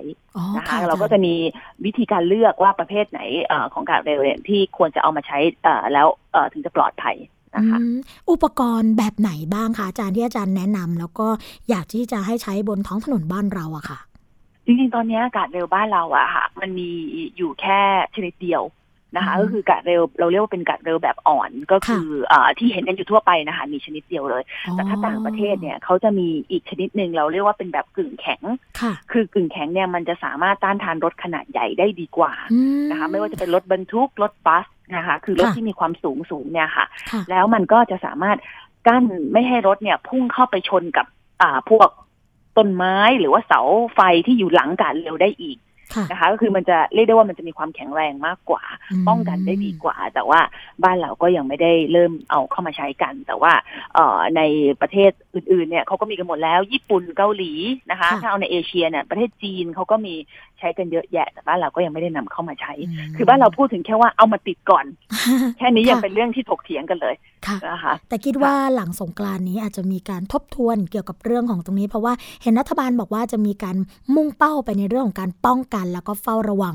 นะคะเราก็จะมีวิธีการเลือกว่าประเภทไหนของการเร็วเนี่ยที่ควรจะเอามาใช้แล้วถึงจะปลอดภัย นะคะอุปกรณ์แบบไหนบ้างคะอาจารย์ที่อาจารย์แนะนำแล้วก็อยากที่จะให้ใช้บนท้องถนนบ้านเราอะค่ะจริงๆ ตอนนี้อากาศเร็วบ้านเราอะค่ะ มันมีอยู่แค่ชนิดเดียว นะคะ ก็คือกะเร็วเราเรียกว่าเป็นกะเร็วแบบอ่อนก็คืออที่เห็นกันอยู่ทั่วไปนะคะ มีชนิดเดียวเลย แต่ถ้าต่างประเทศเนี่ยเขาจะมีอีกชนิดหนึ่งเราเรียกว่าเป็นแบบกึ่งแข็ง คือกึ่งแข็งเนี่ยมันจะสามารถต้านทานรถขนาดใหญ่ได้ดีกว่านะคะ ไม่ว่าจะเป็นรถบรรทุกรถบัสนะคะ คือรถที่มีความสูงสูงเนี่ยค่ะ แล้วมันก็จะสามารถกั้นไม่ให้รถเนี่ยพุ่งเข้าไปชนกับอ่าพวกต้นไม้หรือว่าเสาไฟที่อยู่หลังการเร็วได้อีก นะคะ ก็คือมันจะเรียกได้ว่ามันจะมีความแข็งแรงมากกว่า ป้องกันได้ดีกว่า แต่ว่าบ้านเราก็ยังไม่ได้เริ่มเอาเข้ามาใช้กัน แต่ว่าเอ่อในประเทศอื่นๆเนี่ยเขาก็มีกันหมดแล้ว ญี่ปุ่นเกาหลีนะคะ ถ้าเอาในเอเชียเนี่ยประเทศจีนเขาก็มีใช้กันเยอะแยะ แต่บ้านเราก็ยังไม่ได้นำเข้ามาใช้ คือบ้านเราพูดถึงแค่ว่าเอามาติดก่อน แค่นี้ยังเป็นเรื่องที่ถกเถียงกันเลยนะคะแต่คิดว่าหลังสงกรานนี้อาจจะมีการทบทวนเกี่ยวกับเรื่องของตรงนี้ เพราะว่าเห็นรัฐบาลบอกว่าจะมีการมุ่งเป้าไปในเรื่องของการป้องกัน แล้วก็เฝ้าระวัง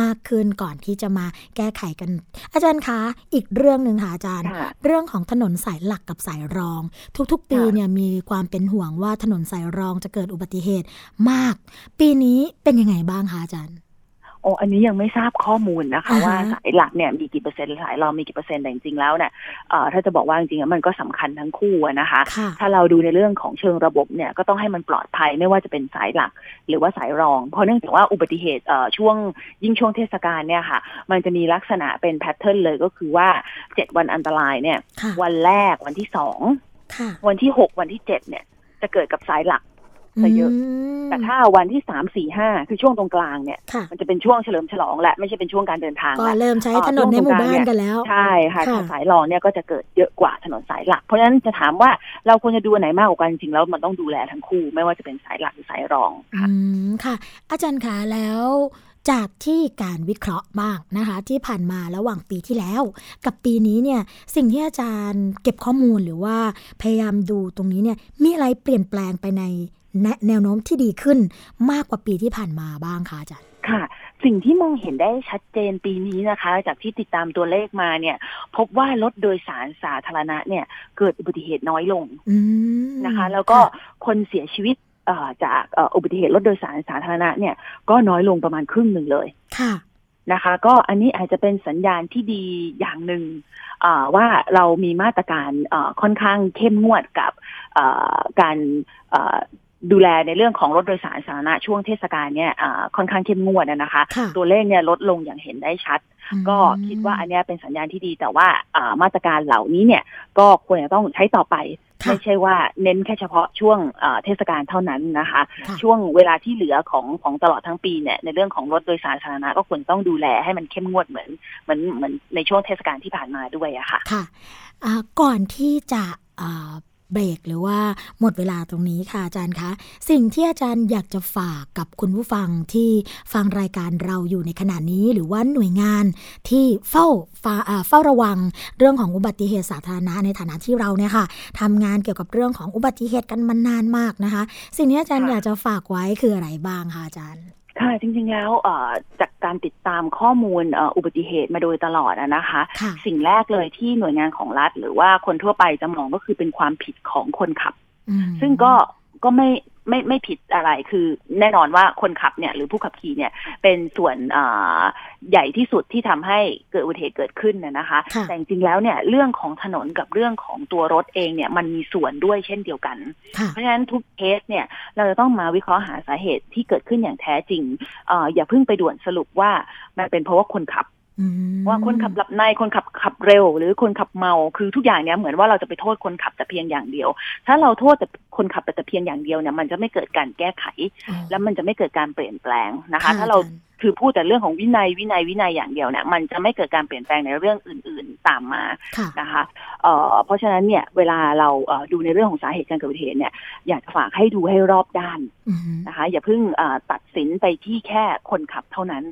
มากขึ้นก่อนที่จะมาแก้ไขกัน อาจารย์คะอีกเรื่องหนึ่งค่ะอาจารย์ เรื่องของถนนสายหลักกับสายรอง ทุกๆ ปีเนี่ยมีความเป็นห่วงว่าถนนสายรองจะเกิดอุบัติเหตุมาก ปีนี้เป็นยังไงบ้างคะอาจารย์โอ้อันนี้ยังไม่ทราบข้อมูลนะคะ ว่าสายหลักเนี่ยมีกี่เปอร์เซ็นต์สายรองมีกี่เปอร์เซ็นต์แต่จริงๆแล้วเนี่ยถ้าจะบอกว่าจริงๆมันก็สำคัญทั้งคู่นะคะ ถ้าเราดูในเรื่องของเชิงระบบเนี่ยก็ต้องให้มันปลอดภัยไม่ว่าจะเป็นสายหลักหรือว่าสายรอง เพราะเนื่องจากว่าอุบัติเหตุช่วงยิ่งช่วงเทศกาลเนี่ยค่ะ มันจะมีลักษณะเป็นแพทเทิร์นเลยก็คือว่าเจ็ดวันอันตรายเนี่ย วันแรกวันที่สองวันที่หกวันที่เจ็ดเนี่ยจะเกิดกับสายหลัก ซะเยอะ แต่ถ้าวันที่สามสี่ห้าคือช่วงตรงกลางเนี่ย มันจะเป็นช่วงเฉลิมฉลองแหละไม่ใช่เป็นช่วงการเดินทางก็เริ่มใช้ถนนในหมู่บ้านกันแล้ว ใช่ค่ะสายรองเนี่ยก็จะเกิดเยอะกว่าถนนสายหลัก เพราะฉะนั้นจะถามว่าเราควรจะดูไหนมากกว่ากันจริงแล้วมันต้องดูแลทั้งคู่ ไม่ว่าจะเป็นสายหลักหรือสายรองค่ะค่ะ อาจารย์คะแล้วจากที่การวิเคราะห์บ้างนะคะ ที่ผ่านมาระหว่างปีที่แล้ว กับปีนี้เนี่ยสิ่งที่อาจารย์เก็บข้อมูลหรือว่าพยายามดูตรงนี้เนี่ยมีอะไรเปลี่ยนแปลงไปใน แนวโน้มที่ดีขึ้นมากกว่าปีที่ผ่านมาบ้างคะอาจารย์ค่ะสิ่งที่มองเห็นได้ชัดเจนปีนี้นะคะ จากที่ติดตามตัวเลขมาเนี่ย พบว่ารถโดยสารสาธารณะเนี่ย เกิดอุบัติเหตุน้อยลงนะคะ แล้วก็คนเสียชีวิตจากอุบัติเหตุรถโดยสารสาธารณะเนี่ย ก็น้อยลงประมาณครึ่งหนึ่งเลยค่ะนะคะ ก็อันนี้อาจจะเป็นสัญญาณที่ดีอย่างหนึ่งว่าเรามีมาตรการค่อนข้างเข้มงวดกับการ ดูแลในเรื่องของรถโดยสารสาธารณะช่วงเทศกาลเนี่ยค่อนข้างเข้มงวดนะคะ ตัวเลขเนี่ยลดลงอย่างเห็นได้ชัด ก็คิดว่าอันนี้เป็นสัญญาณที่ดี แต่ว่ามาตรการเหล่านี้เนี่ยก็ควรจะต้องใช้ต่อไปไม่ใช่ว่าเน้นแค่เฉพาะช่วงเทศกาลเท่านั้นนะคะ ช่วงเวลาที่เหลือของของตลอดทั้งปีเนี่ยในเรื่องของรถโดยสารสาธารณะก็ควรต้องดูแลให้มันเข้มงวดเหมือนเหมือนเหมือนในช่วงเทศกาลที่ผ่านมาด้วยอะค่ะค่ะก่อนที่จะ เบรกหรือว่าหมดเวลาตรงนี้ค่ะอาจารย์คะสิ่งที่อาจารย์อยากจะฝากกับคุณผู้ฟังที่ฟังรายการเราอยู่ในขณะนี้ หรือว่าหน่วยงานที่เฝ้าเฝ้าระวังเรื่องของอุบัติเหตุสาธารณะในฐานะที่เราเนี่ยค่ะทำงานเกี่ยวกับเรื่องของอุบัติเหตุกันมานานมากนะคะ สิ่งนี้อาจารย์อยากจะฝากไว้คืออะไรบ้างคะอาจารย์ ค่ะจริงๆแล้วจากการติดตามข้อมูลอุบัติเหตุมาโดยตลอดนะคะ สิ่งแรกเลยที่หน่วยงานของรัฐ หรือว่าคนทั่วไปจะมองก็คือเป็นความผิดของคนขับ ซึ่งก็ก็ไม่ ไม่ไม่ผิดอะไรคือแน่นอนว่าคนขับเนี่ยหรือผู้ขับขี่เนี่ยเป็นส่วนใหญ่ที่สุดที่ทำให้เกิดอุบัติเหตุเกิดขึ้นนะคะ แต่จริงๆแล้วเนี่ยเรื่องของถนนกับเรื่องของตัวรถเองเนี่ยมันมีส่วนด้วยเช่นเดียวกัน เพราะฉะนั้นทุกเคสเนี่ยเราจะต้องมาวิเคราะห์หาสาเหตุที่เกิดขึ้นอย่างแท้จริงออย่าเพิ่งไปด่วนสรุปว่ามันเป็นเพราะว่าคนขับ ว่าคนขับหลับในคนขับขับเร็ว หรือคนขับเมาคือทุกอย่างเนี้ยเหมือนว่าเราจะไปโทษคนขับแต่เพียงอย่างเดียว ถ้าเราโทษแต่คนขับแต่เพียงอย่างเดียวเนี่ยมันจะไม่เกิดการแก้ไข แล้วมันจะไม่เกิดการเปลี่ยนแปลงนะคะ ถ้าเราคือพูดแต่เรื่องของวินัยวินัยวินัยอย่างเดียวเนี่ยมันจะไม่เกิดการเปลี่ยนแปลงในเรื่องอื่น ๆตามมานะคะเเพราะฉะนั้นเนี่ยเวลาเราดูในเรื่องของสาเหตุการเกิดอุบัติเหตุเนี่ยอยากฝากให้ดูให้รอบด้านนะคะ อย่าเพิ่งตัดสินไปที่แค่คนขับเท่านั้น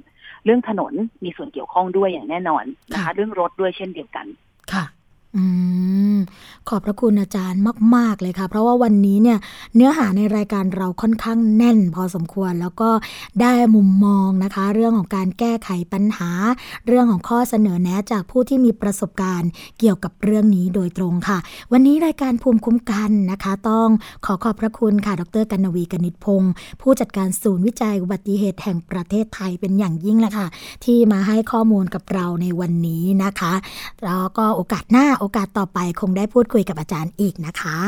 เรื่องถนนมีส่วนเกี่ยวข้องด้วยอย่างแน่นอนนะคะเรื่องรถด้วยเช่นเดียวกันค่ะ อืม ขอบพระคุณอาจารย์มาก ๆ เลยค่ะ เพราะว่าวันนี้เนี่ยเนื้อหาในรายการเราค่อนข้างแน่นพอสมควร แล้วก็ได้มุมมองนะคะ เรื่องของการแก้ไขปัญหา เรื่องของข้อเสนอแนะจากผู้ที่มีประสบการณ์เกี่ยวกับเรื่องนี้โดยตรงค่ะ วันนี้รายการภูมิคุ้มกันนะคะ ต้องขอขอบพระคุณค่ะ ดรกันนวีกนิตพงศ์ผู้จัดการศูนย์วิจัยอุบัติเหตุแห่งประเทศไทยเป็นอย่างยิ่งแหละค่ะ ที่มาให้ข้อมูลกับเราในวันนี้นะคะ แล้วก็โอกาสหน้าโอกาสต่อไปคงได้พูดคุยกับอาจารย์อีกนะคะ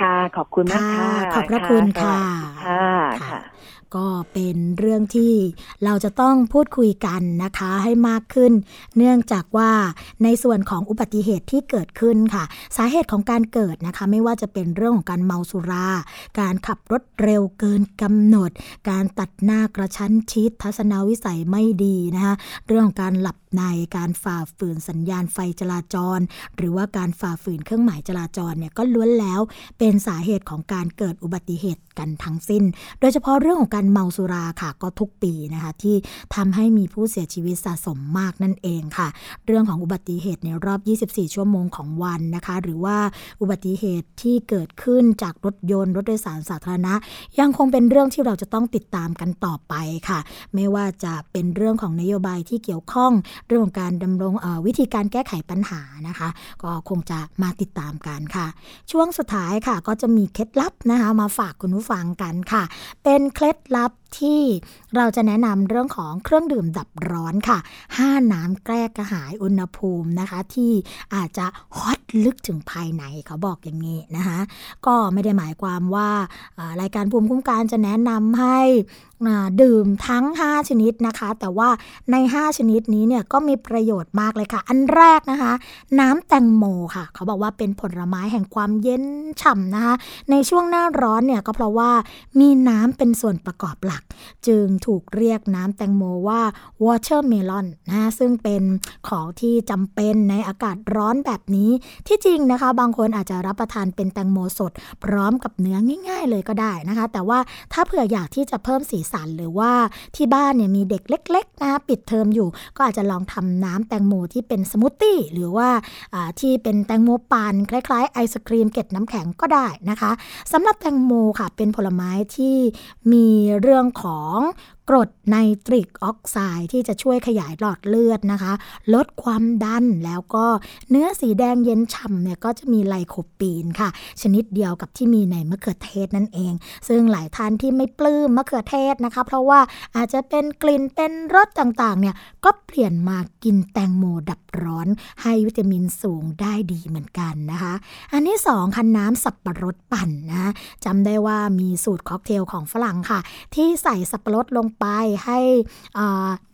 ค่ะ ขอบคุณมากค่ะขอบพระคุณค่ะค่ะ ก็เป็นเรื่องที่เราจะต้องพูดคุยกันนะคะให้มากขึ้น เนื่องจากว่าในส่วนของอุบัติเหตุที่เกิดขึ้นค่ะ สาเหตุของการเกิดนะคะ ไม่ว่าจะเป็นเรื่องของการเมาสุรา การขับรถเร็วเกินกำหนด การตัดหน้ากระชั้นชิดทัศนวิสัยไม่ดีนะคะเรื่องของการหลับในการฝ่าฝืนสัญญาณไฟจราจร หรือว่าการฝ่าฝืนเครื่องหมายจราจรเนี่ยก็ล้วนแล้วเป็นสาเหตุของการเกิดอุบัติเหตุกันทั้งสิ้น โดยเฉพาะเรื่องของการเมาสุราค่ะก็ทุกปีนะคะที่ทำให้มีผู้เสียชีวิตสะสมมากนั่นเองค่ะ เรื่องของอุบัติเหตุในรอบ 24 ชั่วโมงของวันนะคะ หรือว่าอุบัติเหตุที่เกิดขึ้นจากรถยนต์รถโดยสารสาธารณะ ยังคงเป็นเรื่องที่เราจะต้องติดตามกันต่อไปค่ะ ไม่ว่าจะเป็นเรื่องของนโยบายที่เกี่ยวข้องเรื่องของการดำรงวิธีการแก้ไขปัญหานะคะ ก็คงจะมาติดตามกันค่ะ ช่วงสุดท้ายค่ะก็จะมีเคล็ดลับนะคะมาฝากคุณผู้ฟังกันค่ะ เป็นเคล็ดลับที่เราจะแนะนำเรื่องของเครื่องดื่มดับร้อนค่ะ 5 น้ำแก้กระหายอุณหภูมินะคะ ที่อาจจะฮอตลึกถึงภายในเขาบอกอย่างนี้นะคะ ก็ไม่ได้หมายความว่ารายการภูมิคุ้มกันจะแนะนำให้ดื่มทั้ง 5 ชนิดนะคะ แต่ว่าใน 5 ชนิดนี้เนี่ยก็มีประโยชน์มากเลยค่ะ อันแรกนะคะ น้ำแตงโมค่ะ เขาบอกว่าเป็นผลไม้แห่งความเย็นฉ่ำนะคะ ในช่วงหน้าร้อนเนี่ยก็เพราะว่ามีน้ำเป็นส่วนประกอบหลักจึงถูกเรียกน้ำแตงโมว่า watermelon นะซึ่งเป็นของที่จำเป็นในอากาศร้อนแบบนี้ ที่จริงนะคะ บางคนอาจจะรับประทานเป็นแตงโมสด พร้อมกับเนื้อง่าย ๆ เลยก็ได้นะคะ แต่ว่าถ้าเผื่ออยากที่จะเพิ่มสีสันหรือว่าที่บ้านเนี่ยมีเด็กเล็ก ๆ นะปิดเทอมอยู่ ก็อาจจะลองทำน้ำแตงโมที่เป็นสมูทตี้หรือว่าที่เป็นแตงโมปั่นคล้าย ๆ ไอศครีมเกล็ดน้ำแข็งก็ได้นะคะสำหรับแตงโมค่ะเป็นผลไม้ที่มีเรื่องของ กรดไนตริกออกไซด์ที่จะช่วยขยายหลอดเลือดนะคะ ลดความดันแล้วก็เนื้อสีแดงเย็นฉ่ำเนี่ยก็จะมีไลโคปีนค่ะ ชนิดเดียวกับที่มีในมะเขือเทศนั่นเอง ซึ่งหลายท่านที่ไม่ปลื้มมะเขือเทศนะคะ เพราะว่าอาจจะเป็นกลิ่นเป็นรสต่างๆเนี่ยก็เปลี่ยนมากินแตงโมดับร้อน ให้วิตามินสูงได้ดีเหมือนกันนะคะ อันที่2คือน้ำสับปะรดปั่นนะจำได้ว่ามีสูตรค็อกเทลของฝรั่งค่ะ ที่ใส่สับปะรดลงไปให้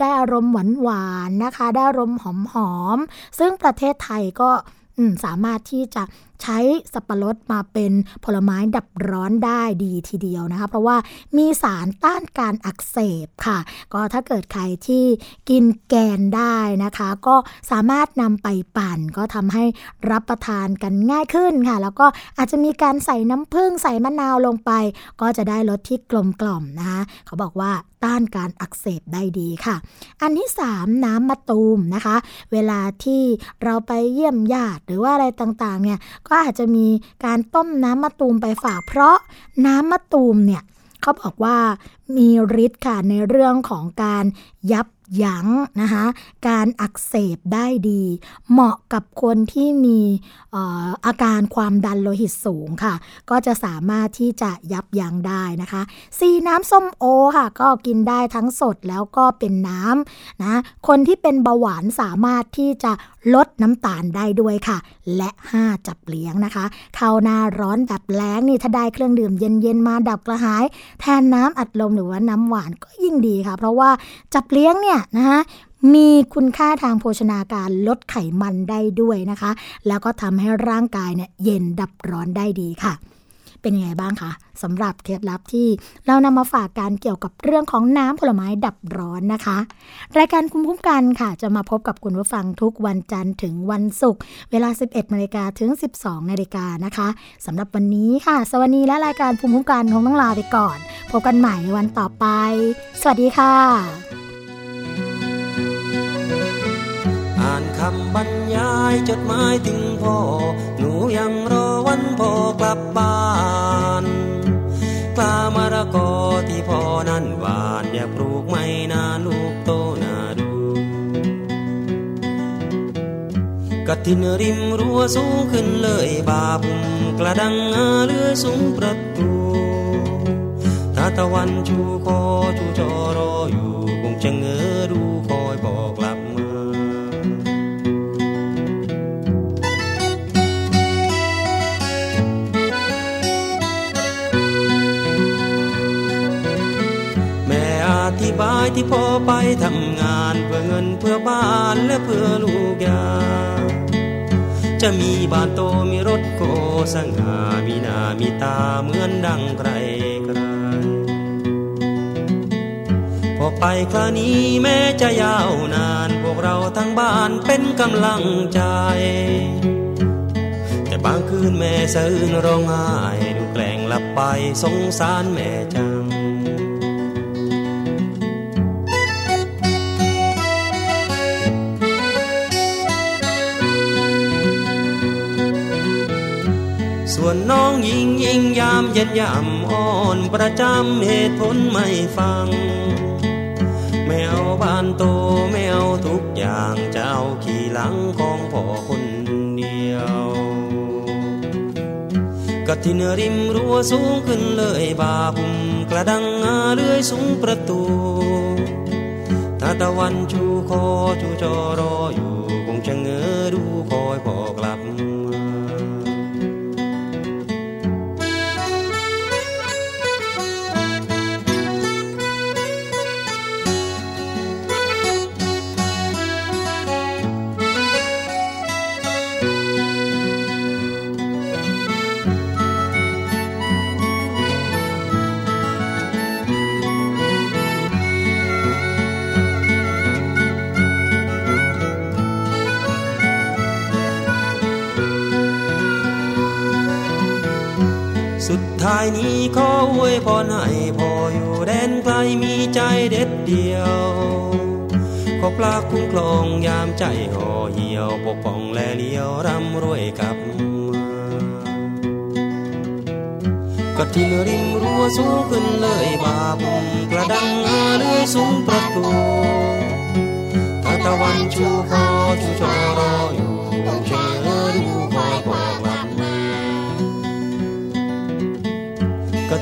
ได้อารมณ์หวานหวานนะคะ ได้อารมณ์หอมหอมซึ่งประเทศไทยก็สามารถที่จะใช้สับปะรดมาเป็นผลไม้ดับร้อนได้ดีทีเดียวนะคะ เพราะว่ามีสารต้านการอักเสบค่ะ ก็ถ้าเกิดใครที่กินแกนได้นะคะ ก็สามารถนำไปปั่นก็ทำให้รับประทานกันง่ายขึ้นค่ะ แล้วก็อาจจะมีการใส่น้ำผึ้งใส่มะนาวลงไป ก็จะได้รสที่กลมกล่อมนะคะเขาบอกว่าต้านการอักเสบได้ดีค่ะ อันที่ 3 น้ำมะตูมนะคะ เวลาที่เราไปเยี่ยมญาติหรือว่าอะไรต่างๆเนี่ยก็อาจจะมีการต้มน้ำมะตูมไปฝากเพราะน้ำมะตูมเนี่ยเขาบอกว่ามีฤทธิ์ค่ะในเรื่องของการยับยั้งนะคะการอักเสบได้ดี เหมาะกับคนที่มีอาการความดันโลหิตสูงค่ะ ก็จะสามารถที่จะยับยั้งได้นะคะซีน้ำส้มโอค่ะ ก็กินได้ทั้งสดแล้วก็เป็นน้ำนะคนที่เป็นเบาหวานสามารถที่จะลดน้ำตาลได้ด้วยค่ะ และ 5 จับเลี้ยงนะคะเข้าหน้าร้อนแบบแล้งนี่ถ้าได้เครื่องดื่มเย็นๆมาดับกระหาย แทนน้ำอัดลมหรือว่าน้ำหวานก็ยิ่งดีค่ะ เพราะว่าจับเลี้ยงเนี่ยนะคะมีคุณค่าทางโภชนาการลดไขมันได้ด้วยนะคะ แล้วก็ทำให้ร่างกายเนี่ยเย็นดับร้อนได้ดีค่ะ เป็นยังไงบ้างคะสำหรับเคล็ดลับที่เรานำมาฝากการเกี่ยวกับเรื่องของน้ำผลไม้ดับร้อนนะคะ รายการคุ้มคุ้มกันค่ะ จะมาพบกับคุณผู้ฟังทุกวันจันทร์ถึงวันศุกร์เวลา 11นาฬิกาถึง 12นาฬิกานะคะสำหรับวันนี้ค่ะ สวัสดีและรายการภูมิคุ้มกันคงต้องลาไปก่อน พบกันใหม่ในวันต่อไป สวัสดีค่ะ คำบรรยายจดหมายถึงพ่อ หนูยังรอวันพ่อกลับบ้านกล้ามะระกอที่พ่อนั้นหวานอยากปลูกไม่นานลูกโตนาดูกระถินริมรั้วสูงขึ้นเลยบาบุมกระดังอาเลือสูงประตูถ้าตะวันชูคอชูจอรออยู่คงจะเงอดูคอายที่พอไปทำงานเพื่อเงินเพื่อบ้านและเพื่อลูกยา จะมีบ้านโตมีรถโกสง่ามีหน้ามีตาเหมือนดังใครใครพอไปคราวนี้แม้จะยาวนาน พวกเราทั้งบ้านเป็นกำลังใจ แต่บางคืนแม่สะอื้นร้องไห้ดูแกล้งหลับไปสงสารแม่จัง ส่วนน้องยิงยิงยามเย็นยามอ่อนประจำเหตุผลไม่ฟัง แมวบ้านโตแมวทุกอย่างจะเอาขี่หลังของพ่อคนเดียวกะทินริมรั้วสูงขึ้นเลยบาบุมกระดังอาเลื่อยสูงประตูถ้าตะวันชูคอชูจอรออยู่คงจะเงอดูคอยพ่อกลับายนี้ขออวยพรให้พ่ออยู่แดนไกลมีใจเด็ดเดียว ขอปลาคุ้มครองยามใจห่อเหี่ยวปกป้องและเลี้ยวร่ำรวยกับก็ที่ริมรั้วสูงขึ้นเลยบาบุมกระดังอาเลื่อยสูงประตูถ้าตะวันชูคอชูชอรอ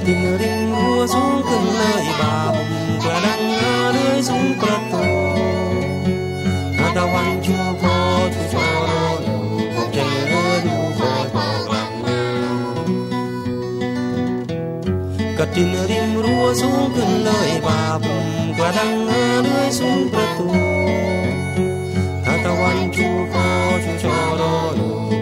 ก็ติงริงรัวสูงขึ้นเลยบาบุมกระดังเลื่อยสูงประตูถ้าตะวันชูคอชูชอรออยู่คงจะเงอดู